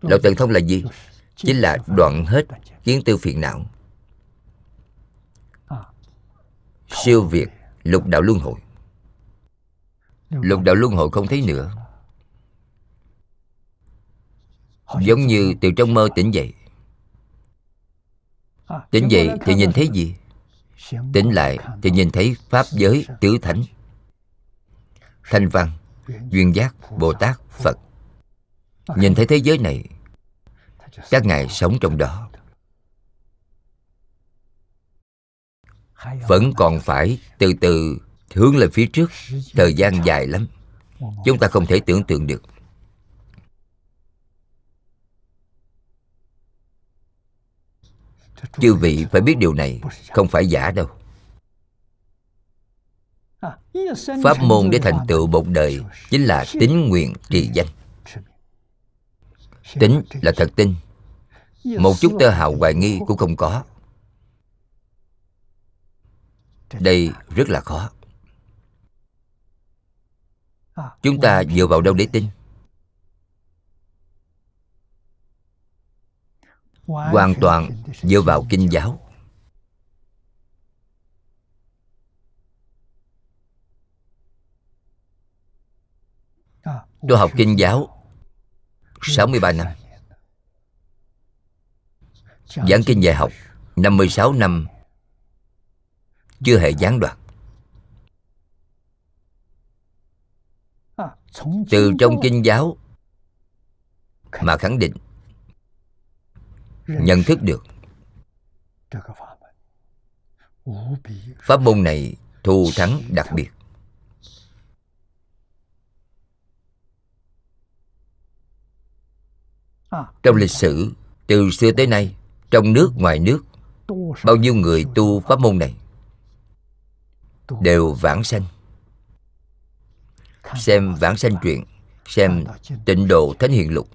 Lậu tận thông là gì? Chính là đoạn hết kiến tư phiền não. Siêu việt, lục đạo luân hồi lục đạo luân hồi không thấy nữa. Giống như từ trong mơ tỉnh dậy. Tỉnh dậy thì nhìn thấy gì? Tỉnh lại thì nhìn thấy pháp giới tứ thánh. Thanh văn duyên giác bồ tát phật. Nhìn thấy thế giới này các ngài sống trong đó. Vẫn còn phải từ từ hướng lên phía trước, thời gian dài lắm. Chúng ta không thể tưởng tượng được. Chư vị phải biết điều này, không phải giả đâu. Pháp môn để thành tựu một đời chính là tính nguyện trì danh. Tính là thật tin. Một chút tơ hào hoài nghi cũng không có. Đây rất là khó chúng ta dựa vào đâu để tin? Hoàn toàn dựa vào kinh giáo. Tôi học kinh giáo 63 năm. Giảng kinh dạy học 56 năm. Chưa hề gián đoạn. Từ trong kinh giáo Mà khẳng định nhận thức được pháp môn này thù thắng đặc biệt. Trong lịch sử từ xưa tới nay trong nước ngoài nước bao nhiêu người tu pháp môn này đều vãng sanh xem vãng sanh truyện, xem tịnh độ thánh hiền lục.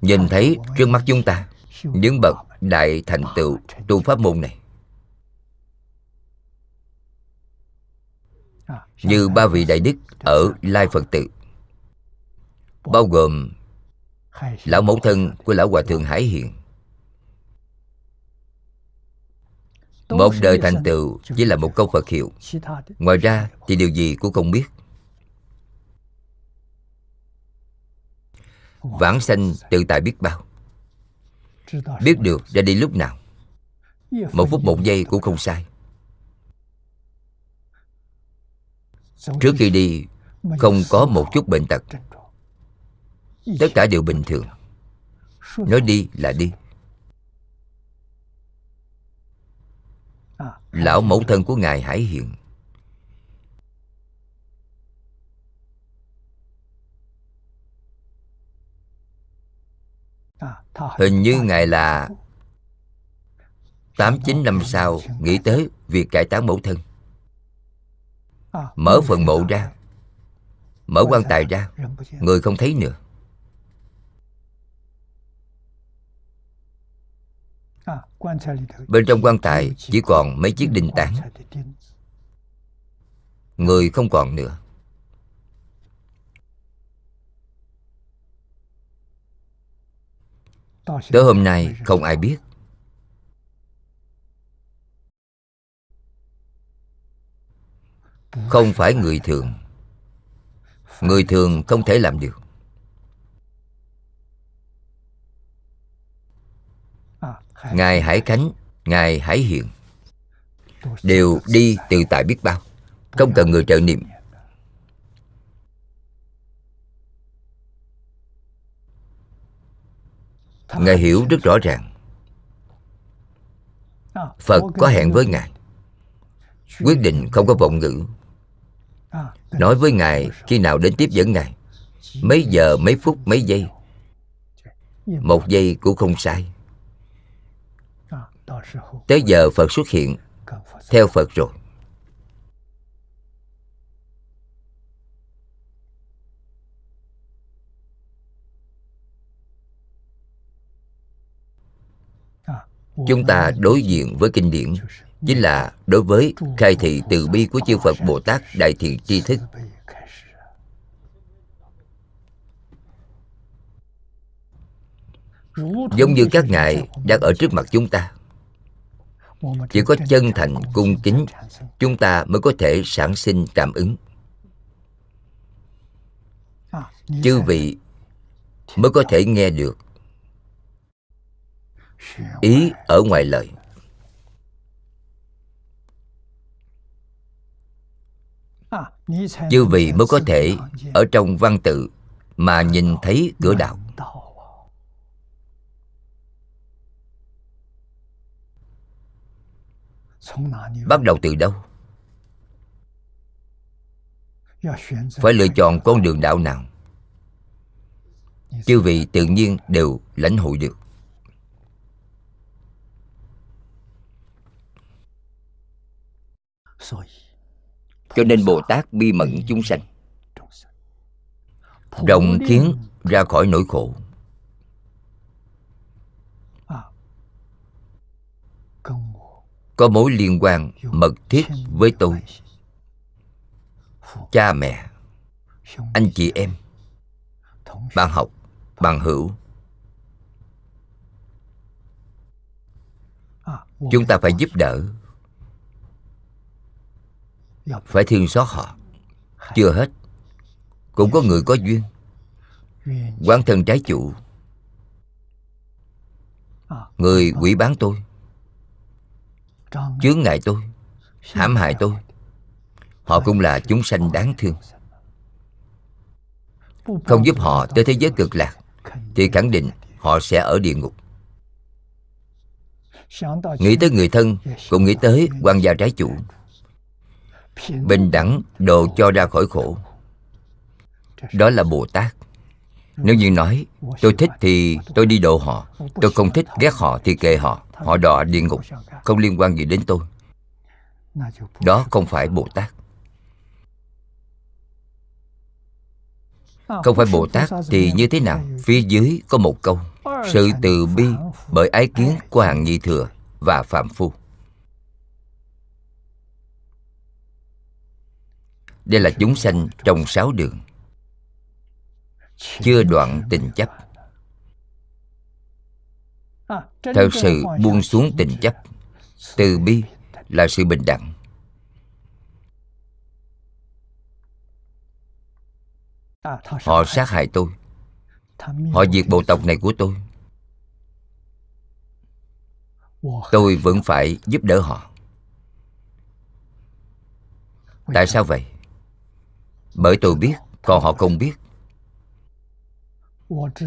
Nhìn thấy trước mắt chúng ta, những bậc đại thành tựu tu pháp môn này. Như ba vị đại đức ở lai phật tự, bao gồm lão mẫu thân của lão hòa thượng hải hiện một đời thành tựu chỉ là một câu phật hiệu. Ngoài ra thì điều gì cũng không biết. Vãng sanh tự tại biết bao. Biết được ra đi lúc nào. Một phút một giây cũng không sai. Trước khi đi, không có một chút bệnh tật. Tất cả đều bình thường. Nói đi là đi. Lão mẫu thân của ngài hải hiện Hình như Ngài là Tám chín năm sau Nghĩ tới việc cải táng mẫu thân. Mở phần mộ ra. Mở quan tài ra. Người không thấy nữa. Bên trong quan tài chỉ còn mấy chiếc đinh tảng Người không còn nữa Tới hôm nay không ai biết. Không phải người thường. Người thường không thể làm được Ngài Hải Khánh, Ngài Hải Hiện Đều đi từ tại biết bao. Không cần người trợ niệm. Ngài hiểu rất rõ ràng. Phật có hẹn với Ngài. Quyết định không có vọng ngữ. Nói với Ngài khi nào đến tiếp dẫn Ngài. Mấy giờ, mấy phút, mấy giây. Một giây cũng không sai. Tới giờ Phật xuất hiện Theo Phật rồi. Chúng ta đối diện với kinh điển, Chính là đối với khai thị từ bi của chư Phật Bồ Tát Đại Thiện Tri Thức. Giống như các ngài đang ở trước mặt chúng ta, Chỉ có chân thành cung kính, Chúng ta mới có thể sản sinh cảm ứng. Chư vị mới có thể nghe được Ý ở ngoài lời. Chư vị mới có thể ở trong văn tự mà nhìn thấy cửa đạo. Bắt đầu từ đâu? Phải lựa chọn con đường đạo nào? Chư vị tự nhiên đều lãnh hội được. Cho nên bồ tát bi mẫn chúng sanh. rộng khiến ra khỏi nỗi khổ. Có mối liên quan mật thiết với tôi. cha mẹ anh chị em bạn học bạn hữu. Chúng ta phải giúp đỡ phải thương xót họ. Chưa hết. Cũng có người có duyên. Quan thân trái chủ. Người quỷ bán tôi. Chướng ngại tôi. Hãm hại tôi. Họ cũng là chúng sanh đáng thương. Không giúp họ tới thế giới cực lạc thì khẳng định họ sẽ ở địa ngục. Nghĩ tới người thân cũng nghĩ tới quan gia trái chủ bình đẳng độ cho ra khỏi khổ. Đó là bồ tát. Nếu như nói, tôi thích thì tôi đi độ họ, tôi không thích ghét họ thì kệ họ họ đọa địa ngục, không liên quan gì đến tôi. Đó không phải bồ tát. Không phải bồ tát thì như thế nào? Phía dưới có một câu, sự từ bi bởi ái kiến của hàng nhị thừa và phạm phu. Đây là chúng sanh trong sáu đường. Chưa đoạn tình chấp. Thật sự buông xuống tình chấp, từ bi là sự bình đẳng. Họ sát hại tôi. Họ diệt bộ tộc này của tôi. Tôi vẫn phải giúp đỡ họ. Tại sao vậy? Bởi tôi biết, còn họ không biết.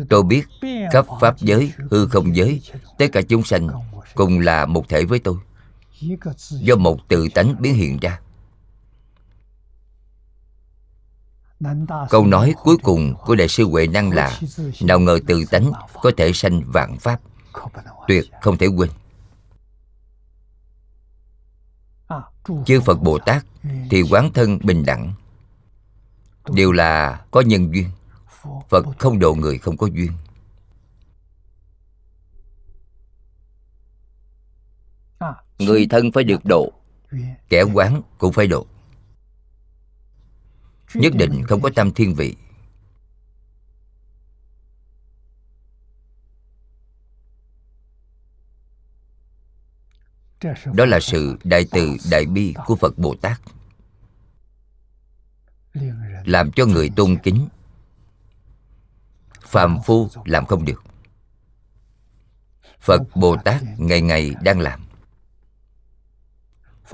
Tôi biết khắp pháp giới, hư không giới, tất cả chúng sanh cùng là một thể với tôi. Do một tự tánh biến hiện ra. Câu nói cuối cùng của đại sư huệ năng là, nào ngờ tự tánh có thể sanh vạn pháp, tuyệt không thể quên. Chư phật bồ tát thì quán thân bình đẳng đều là có nhân duyên, phật không độ người không có duyên. Người thân phải được độ, kẻ quán cũng phải độ. Nhất định không có tâm thiên vị. Đó là sự đại từ đại bi của phật bồ tát làm cho người tôn kính. Phàm phu làm không được. Phật bồ tát ngày ngày đang làm.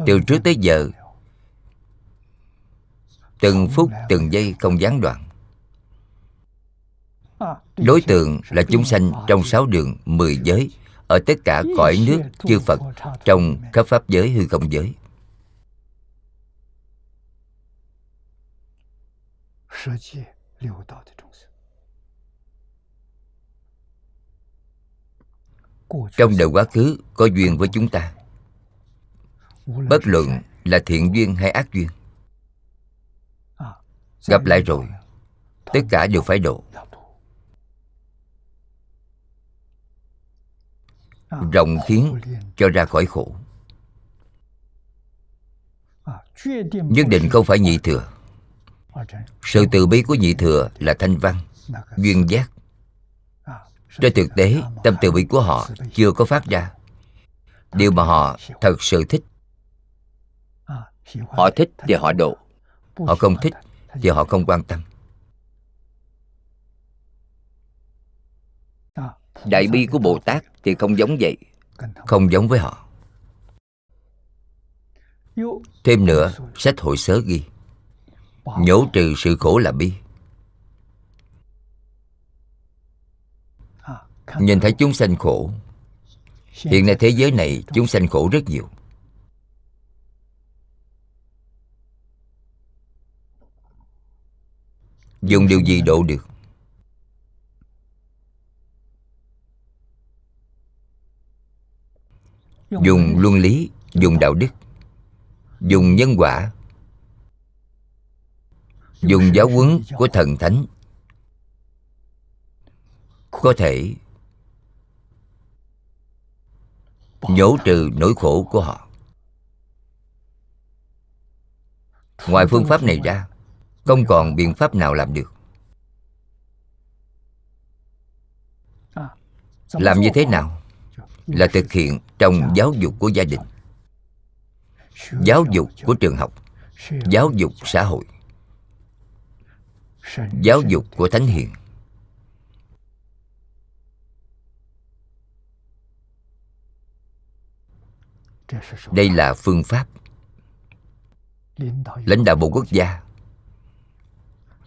Từ trước tới giờ, từng phút, từng giây không gián đoạn. Đối tượng là chúng sanh trong sáu đường mười giới, ở tất cả cõi nước chư phật trong khắp pháp giới hư không giới. Trong đời quá khứ có duyên với chúng ta. Bất luận là thiện duyên hay ác duyên. Gặp lại rồi tất cả đều phải độ. rộng khiến cho ra khỏi khổ. Nhất định không phải nhị thừa sự từ bi của nhị thừa là thanh văn, duyên giác. Trên thực tế, tâm từ bi của họ chưa có phát ra. Điều mà họ thật sự thích, họ thích thì họ độ. Họ không thích thì họ không quan tâm. Đại bi của bồ tát thì không giống vậy, không giống với họ. Thêm nữa, sách hội sớ ghi nhổ trừ sự khổ là bi. Nhìn thấy chúng sanh khổ. Hiện nay thế giới này chúng sanh khổ. rất nhiều. Dùng điều gì độ được? Dùng luân lý dùng đạo đức dùng nhân quả dùng giáo huấn của thần thánh. Có thể nhổ trừ nỗi khổ của họ. Ngoài phương pháp này ra, không còn biện pháp nào làm được. Làm như thế nào là thực hiện trong giáo dục của gia đình, giáo dục của trường học, giáo dục xã hội giáo dục của thánh hiền. Đây là phương pháp lãnh đạo một quốc gia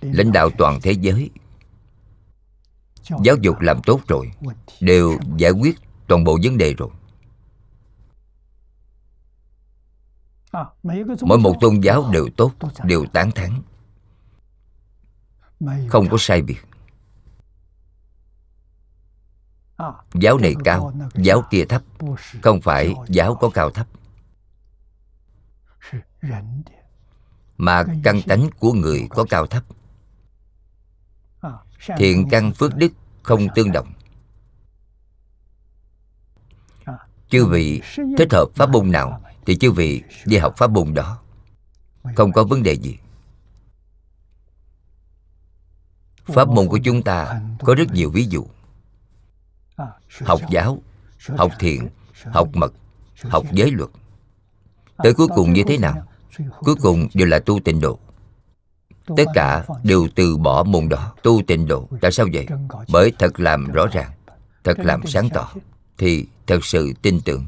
lãnh đạo toàn thế giới. Giáo dục làm tốt rồi đều giải quyết toàn bộ vấn đề rồi. Mỗi một tôn giáo đều tốt đều tán thán không có sai biệt. giáo này cao giáo kia thấp. Không phải giáo có cao thấp. mà căn tánh của người có cao thấp. Thiện căn phước đức không tương đồng. Chư vị thích hợp pháp môn nào thì chư vị đi học pháp môn đó. Không có vấn đề gì pháp môn của chúng ta có rất nhiều ví dụ. Học giáo, học thiện học mật, học giới luật. Tới cuối cùng như thế nào? Cuối cùng đều là tu tịnh độ. Tất cả đều từ bỏ môn đó. Tu tịnh độ, tại sao vậy? Bởi thật làm rõ ràng, thật làm sáng tỏ, thì thật sự tin tưởng.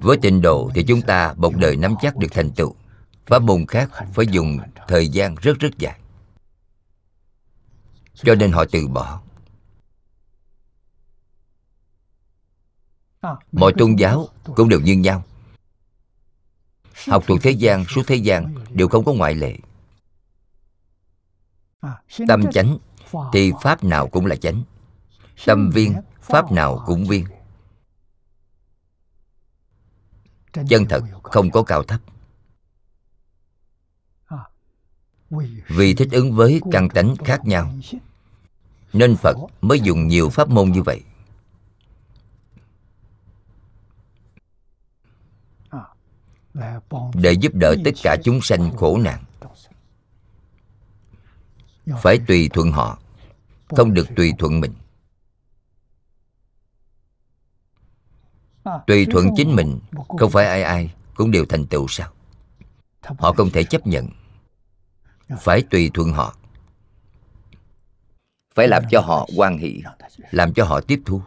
Với tịnh độ thì chúng ta một đời nắm chắc được thành tựu pháp môn khác phải dùng thời gian rất rất dài. Cho nên họ từ bỏ. Mọi tôn giáo cũng đều như nhau. Học thuộc thế gian, suốt thế gian đều không có ngoại lệ. Tâm chánh thì pháp nào cũng là chánh. Tâm viên, pháp nào cũng viên. Chân thật không có cao thấp. Vì thích ứng với căn tánh khác nhau. nên phật mới dùng nhiều pháp môn như vậy. Để giúp đỡ tất cả chúng sanh khổ nạn. phải tùy thuận họ không được tùy thuận mình. Tùy thuận chính mình không phải ai ai cũng đều thành tựu sao? Họ không thể chấp nhận phải tùy thuận họ. Phải làm cho họ quan hỷ, làm cho họ tiếp thu.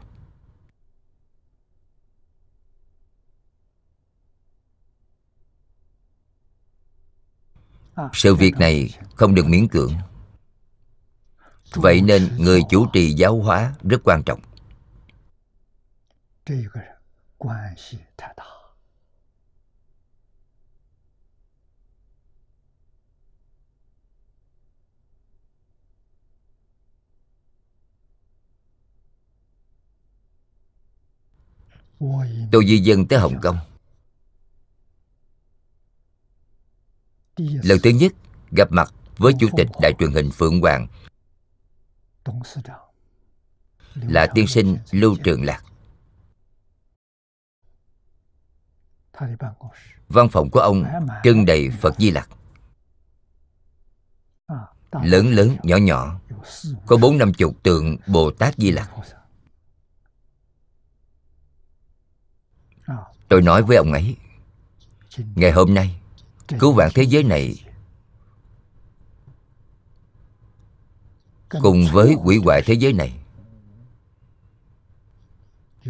Sự việc này không được miễn cưỡng. Vậy nên người chủ trì giáo hóa rất quan trọng. Tôi di dân tới hồng kông. Lần thứ nhất gặp mặt với chủ tịch đại truyền hình phượng hoàng. Là tiên sinh lưu trường lạc. Văn phòng của ông trưng đầy phật di lặc. Lớn lớn nhỏ nhỏ có bốn năm chục tượng bồ tát di lặc tôi nói với ông ấy, ngày hôm nay, cứu vạn thế giới này cùng với quỷ hoại thế giới này.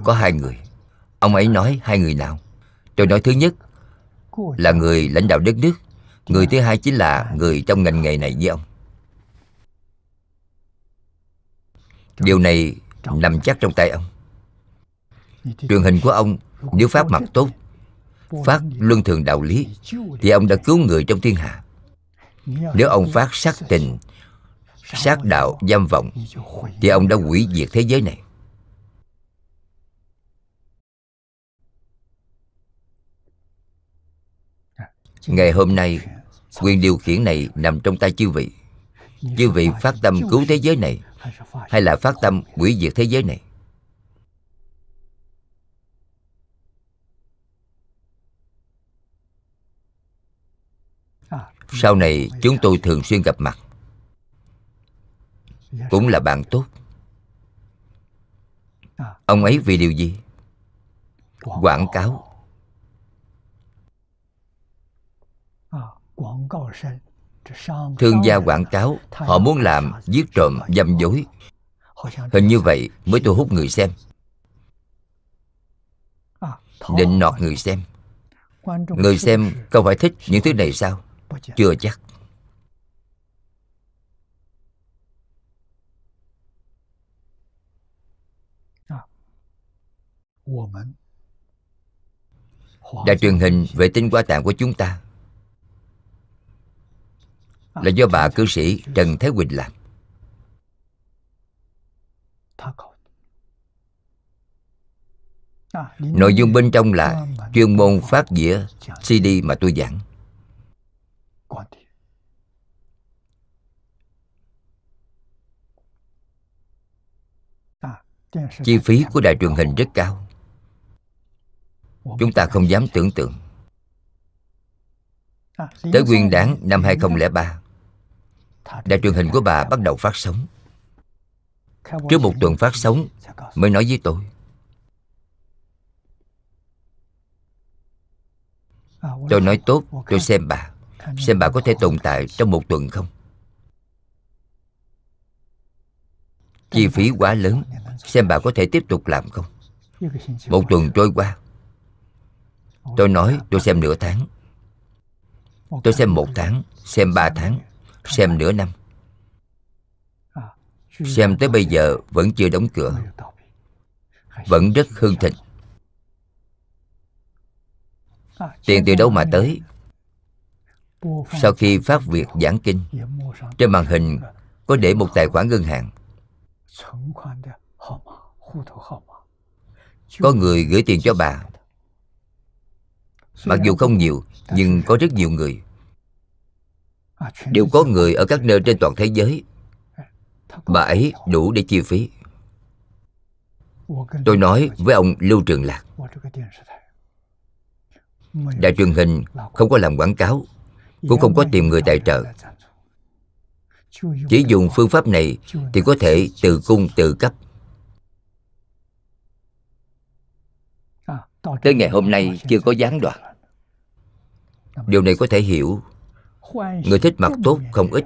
Có hai người. Ông ấy nói hai người nào? Tôi nói thứ nhất là người lãnh đạo đất nước, người thứ hai chính là người trong ngành nghề này với ông. Điều này nằm chắc trong tay ông. Truyền hình của ông nếu phát mặt tốt phát luân thường đạo lý, thì ông đã cứu người trong thiên hạ. Nếu ông phát sát tình, sát đạo, giam vọng, thì ông đã hủy diệt thế giới này. Ngày hôm nay, quyền điều khiển này nằm trong tay chư vị. Chư vị phát tâm cứu thế giới này, hay là phát tâm hủy diệt thế giới này? Sau này chúng tôi thường xuyên gặp mặt. Cũng là bạn tốt. Ông ấy vì điều gì? Quảng cáo. Thương gia quảng cáo, họ muốn làm giết trộm dâm dối. Hình như vậy mới thu hút người xem. Định nọt người xem. Người xem không phải thích những thứ này sao? Chưa chắc. Đài truyền hình vệ tinh qua tạng của chúng ta. Là do bà cư sĩ trần thái quỳnh làm. Nội dung bên trong là chuyên môn phát dĩa cd mà tôi giảng chi phí của đài truyền hình rất cao chúng ta không dám tưởng tượng。tới nguyên đáng năm 2003 đài truyền hình của bà bắt đầu phát sóng。trước một tuần phát sóng mới nói với tôi。tôi nói tốt tôi xem bà xem bà có thể tồn tại trong một tuần không? Chi phí quá lớn. Xem bà có thể tiếp tục làm không? Một tuần trôi qua. Tôi nói tôi xem nửa tháng. Tôi xem một tháng, xem ba tháng, xem nửa năm. Xem tới bây giờ vẫn chưa đóng cửa. Vẫn rất hương thịnh. Tiền từ đâu mà tới? Sau khi phát việc giảng kinh, trên màn hình có để một tài khoản ngân hàng. Có người gửi tiền cho bà. Mặc dù không nhiều, nhưng có rất nhiều người. Đều có người ở các nơi trên toàn thế giới. Bà ấy đủ để chi phí. Tôi nói với ông lưu trường lạc. Đài truyền hình không có làm quảng cáo cũng không có tìm người tài trợ. Chỉ dùng phương pháp này thì có thể từ cung tự cấp. Tới ngày hôm nay chưa có gián đoạn. Điều này có thể hiểu. Người thích mặt tốt không ít.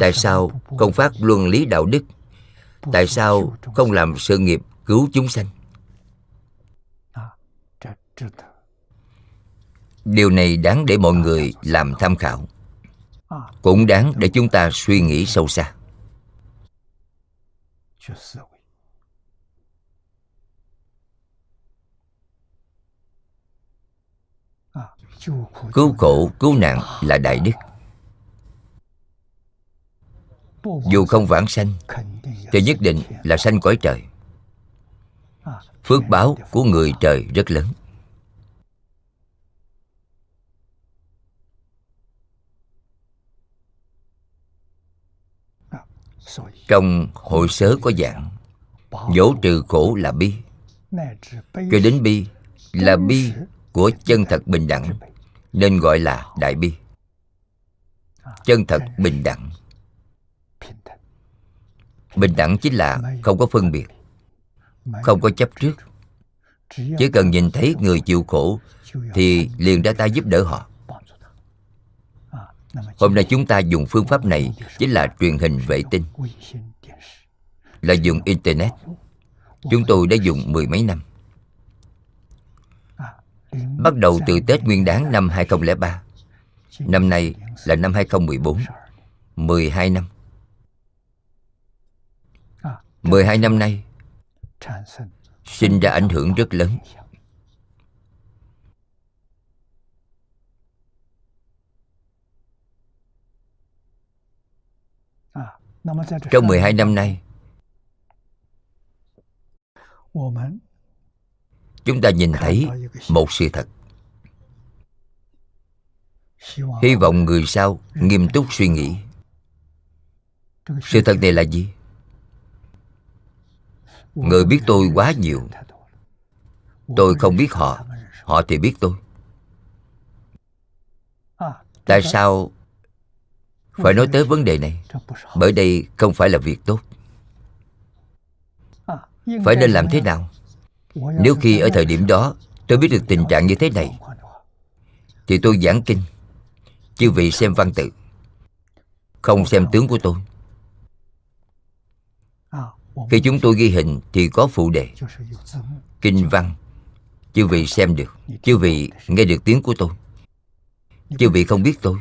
Tại sao không phát luân lý đạo đức? Tại sao không làm sự nghiệp cứu chúng sanh. Điều này đáng để mọi người làm tham khảo. Cũng đáng để chúng ta suy nghĩ sâu xa. Cứu khổ cứu nạn là đại đức. Dù không vãng sanh thì nhất định là sanh cõi trời phước báo của người trời rất lớn. Trong hội sớ có dạng dỗ trừ khổ là bi. Cho đến bi là bi của chân thật bình đẳng, nên gọi là đại bi. Chân thật bình đẳng. Bình đẳng chính là không có phân biệt không có chấp trước. Chỉ cần nhìn thấy người chịu khổ, thì liền ra tay giúp đỡ họ. Hôm nay chúng ta dùng phương pháp này, chính là truyền hình vệ tinh. Là dùng internet. Chúng tôi đã dùng mười mấy năm. Bắt đầu từ Tết Nguyên đáng năm 2003 Năm nay là năm 2014 12 năm. 12 năm nay sinh ra ảnh hưởng rất lớn. Trong 12 năm nay Chúng ta nhìn thấy một sự thật. Hy vọng người sau nghiêm túc suy nghĩ. Sự thật này là gì? Người biết tôi quá nhiều. Tôi không biết họ. Họ thì biết tôi. Tại sao phải nói tới vấn đề này? Bởi đây không phải là việc tốt. Phải nên làm thế nào? Nếu khi ở thời điểm đó tôi biết được tình trạng như thế này, thì tôi giảng kinh, chư vị xem văn tự, không xem tướng của tôi khi chúng tôi ghi hình thì có phụ đề, kinh văn. Chư vị xem được, chư vị nghe được tiếng của tôi. Chư vị không biết tôi.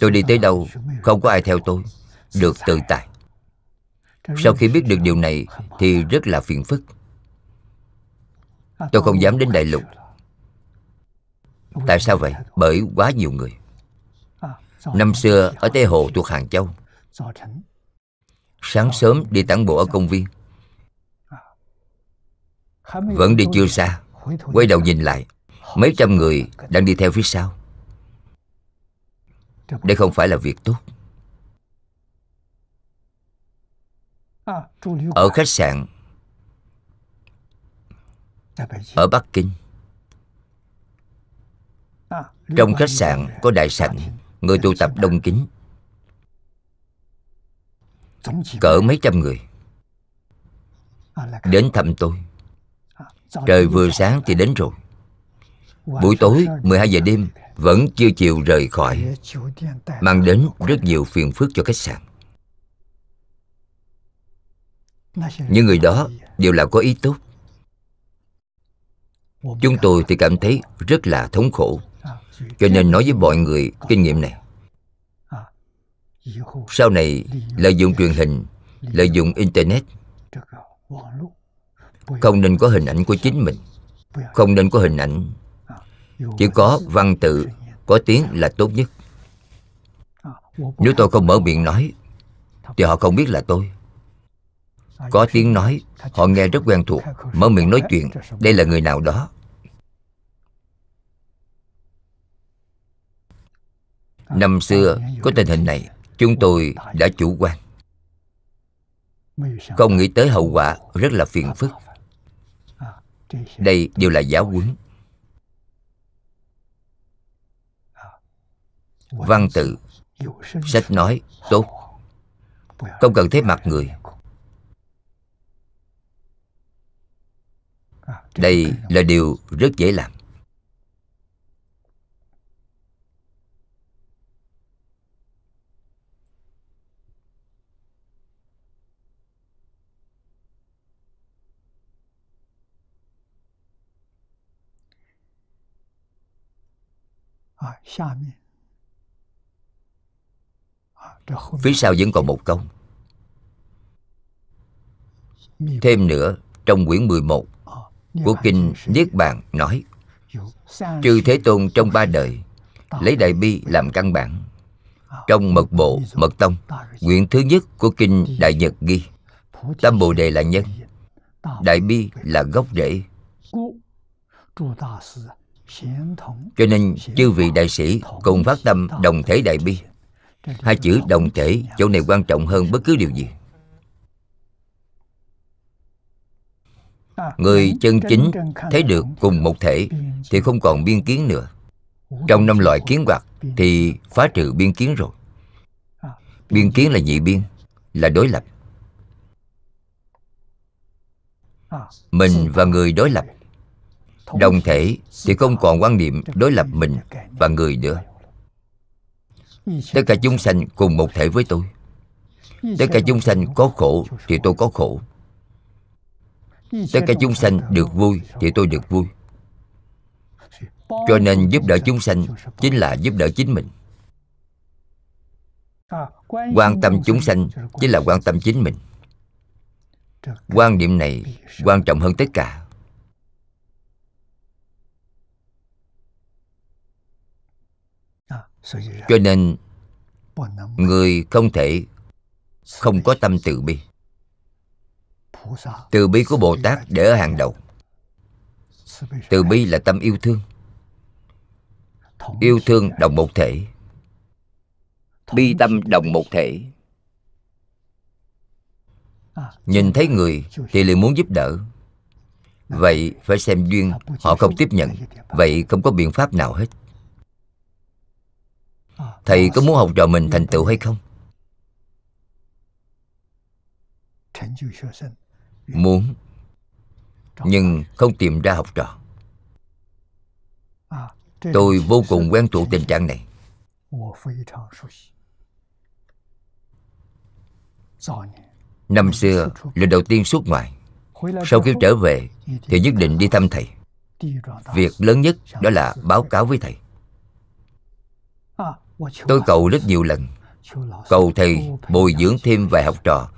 Tôi đi tới đâu, Không có ai theo tôi, Được tự tại. Sau khi biết được điều này Thì rất là phiền phức. Tôi không dám đến đại lục. Tại sao vậy? Bởi quá nhiều người. Năm xưa, ở Tây Hồ thuộc Hàng Châu Sáng sớm đi tản bộ ở công viên. Vẫn đi chưa xa, Quay đầu nhìn lại, Mấy trăm người đang đi theo phía sau. Đây không phải là việc tốt. Ở khách sạn, ở bắc kinh, trong khách sạn có đại sảnh, người tụ tập đông kính cỡ mấy trăm người. Đến thăm tôi. Trời vừa sáng thì đến rồi. Buổi tối 12 giờ đêm vẫn chưa chịu rời khỏi. Mang đến rất nhiều phiền phức cho khách sạn. Những người đó đều là có ý tốt. Chúng tôi thì cảm thấy rất là thống khổ. Cho nên nói với mọi người kinh nghiệm này sau này, lợi dụng truyền hình, lợi dụng internet, không nên có hình ảnh của chính mình. Không nên có hình ảnh. Chỉ có văn tự, có tiếng là tốt nhất. Nếu tôi không mở miệng nói, thì họ không biết là tôi. Có tiếng nói, họ nghe rất quen thuộc. Mở miệng nói chuyện, đây là người nào đó? Năm xưa, có tình hình này chúng tôi đã chủ quan. Không nghĩ tới hậu quả rất là phiền phức. Đây đều là giáo huấn. Văn tự, sách nói, tốt. Không cần thấy mặt người. Đây là điều rất dễ làm. Phía sau vẫn còn một câu。Thêm nữa trong quyển 11 của Kinh Niết Bàn nói Chư Thế Tôn trong ba đời Lấy Đại Bi làm căn bản Trong mật bộ, mật tông Quyển thứ nhất của Kinh Đại Nhật ghi Tâm Bồ Đề là nhân Đại Bi là gốc rễ cho nên chư vị đại sĩ cùng phát tâm đồng thể đại bi. Hai chữ đồng thể chỗ này quan trọng hơn bất cứ điều gì. Người chân chính thấy được cùng một thể Thì không còn biên kiến nữa. Trong năm loại kiến hoạt Thì phá trừ biên kiến rồi. Biên kiến là nhị biên, Là đối lập. Mình và người đối lập Đồng thể thì không còn quan niệm đối lập mình và người nữa. Tất cả chúng sanh cùng một thể với tôi. Tất cả chúng sanh có khổ thì tôi có khổ. Tất cả chúng sanh được vui thì tôi được vui. Cho nên giúp đỡ chúng sanh chính là giúp đỡ chính mình. Quan tâm chúng sanh chính là quan tâm chính mình. Quan niệm này quan trọng hơn tất cả cho nên người không thể không có tâm từ bi. Từ bi của bồ tát để ở hàng đầu. Từ bi là tâm yêu thương. Yêu thương đồng một thể. Bi tâm đồng một thể. Nhìn thấy người thì liền muốn giúp đỡ. Vậy phải xem duyên họ không tiếp nhận. vậy không có biện pháp nào hết thầy có muốn học trò mình thành tựu hay không? Muốn, nhưng không tìm ra học trò. Tôi vô cùng quen thuộc tình trạng này. Năm xưa, lần đầu tiên xuất ngoại, sau khi trở về thì nhất định đi thăm thầy. Việc lớn nhất đó là báo cáo với thầy tôi cầu rất nhiều lần. Cầu thầy bồi dưỡng thêm vài học trò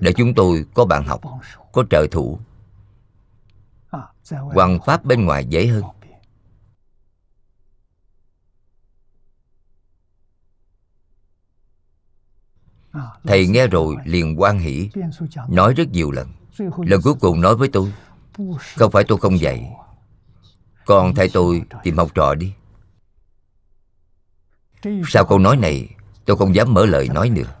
để chúng tôi có bạn học, có trợ thủ. Hoàng pháp bên ngoài dễ hơn. Thầy nghe rồi liền quan hỷ, Nói rất nhiều lần. Lần cuối cùng nói với tôi, Không phải tôi không dạy, Còn thầy tôi tìm học trò đi sau câu nói này tôi không dám mở lời nói nữa?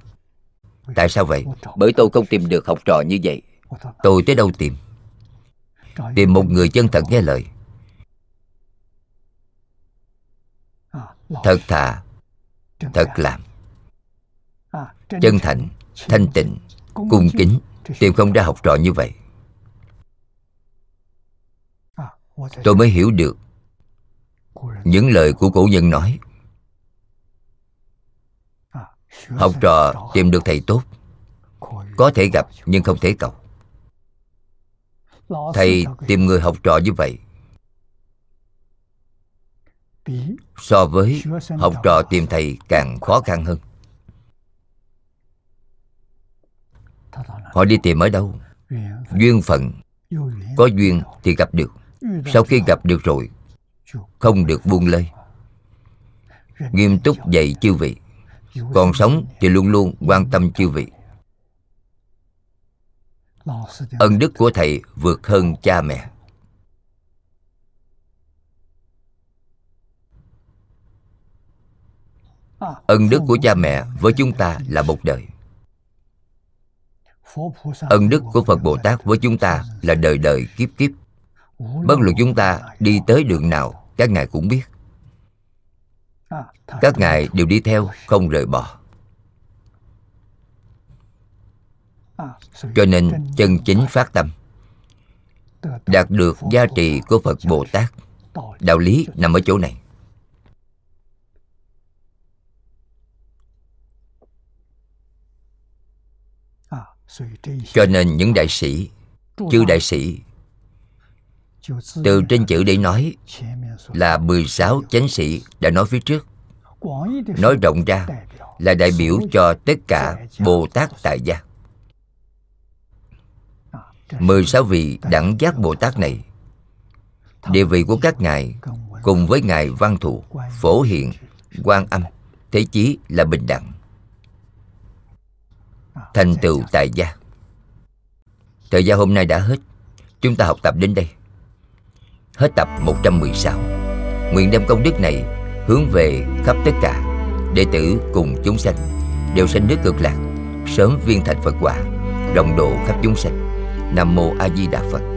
Tại sao vậy? Bởi tôi không tìm được học trò như vậy. Tôi tới đâu tìm? Tìm một người chân thật nghe lời. Thật thà, Thật làm. Chân thành, Thanh tịnh, Cung kính, Tìm không ra học trò như vậy. Tôi mới hiểu được Những lời của cổ nhân nói học trò tìm được thầy tốt. Có thể gặp nhưng không thể cầu. Thầy tìm người học trò như vậy. So với học trò tìm thầy càng khó khăn hơn. Họ đi tìm ở đâu? Duyên phận. Có duyên thì gặp được. Sau khi gặp được rồi, không được buông lơi. Nghiêm túc dạy chư vị còn sống thì luôn luôn quan tâm chư vị. Ân đức của thầy vượt hơn cha mẹ. Ân đức của cha mẹ với chúng ta là một đời. Ân đức của phật bồ tát với chúng ta là đời đời kiếp kiếp. Bất luận chúng ta đi tới đường nào, các ngài cũng biết các ngài đều đi theo, không rời bỏ. Cho nên chân chính phát tâm, đạt được giá trị của phật bồ tát, đạo lý nằm ở chỗ này. Cho nên những đại sĩ, chư đại sĩ, từ trên chữ để nói là 16 chánh sĩ đã nói phía trước. Nói rộng ra là đại biểu cho tất cả Bồ Tát tại gia. 16 vị đẳng giác Bồ Tát này Địa vị của các ngài cùng với ngài Văn Thù, Phổ Hiện, Quan Âm Thế chí là bình đẳng Thành tựu tại gia. Thời gian hôm nay đã hết Chúng ta học tập đến đây. Hết tập 116 Nguyện đem công đức này Hướng về khắp tất cả Đệ tử cùng chúng sanh, Đều sanh nước cực lạc, Sớm viên thành Phật quả, Rộng độ khắp chúng sanh. Nam Mô A Di Đà Phật.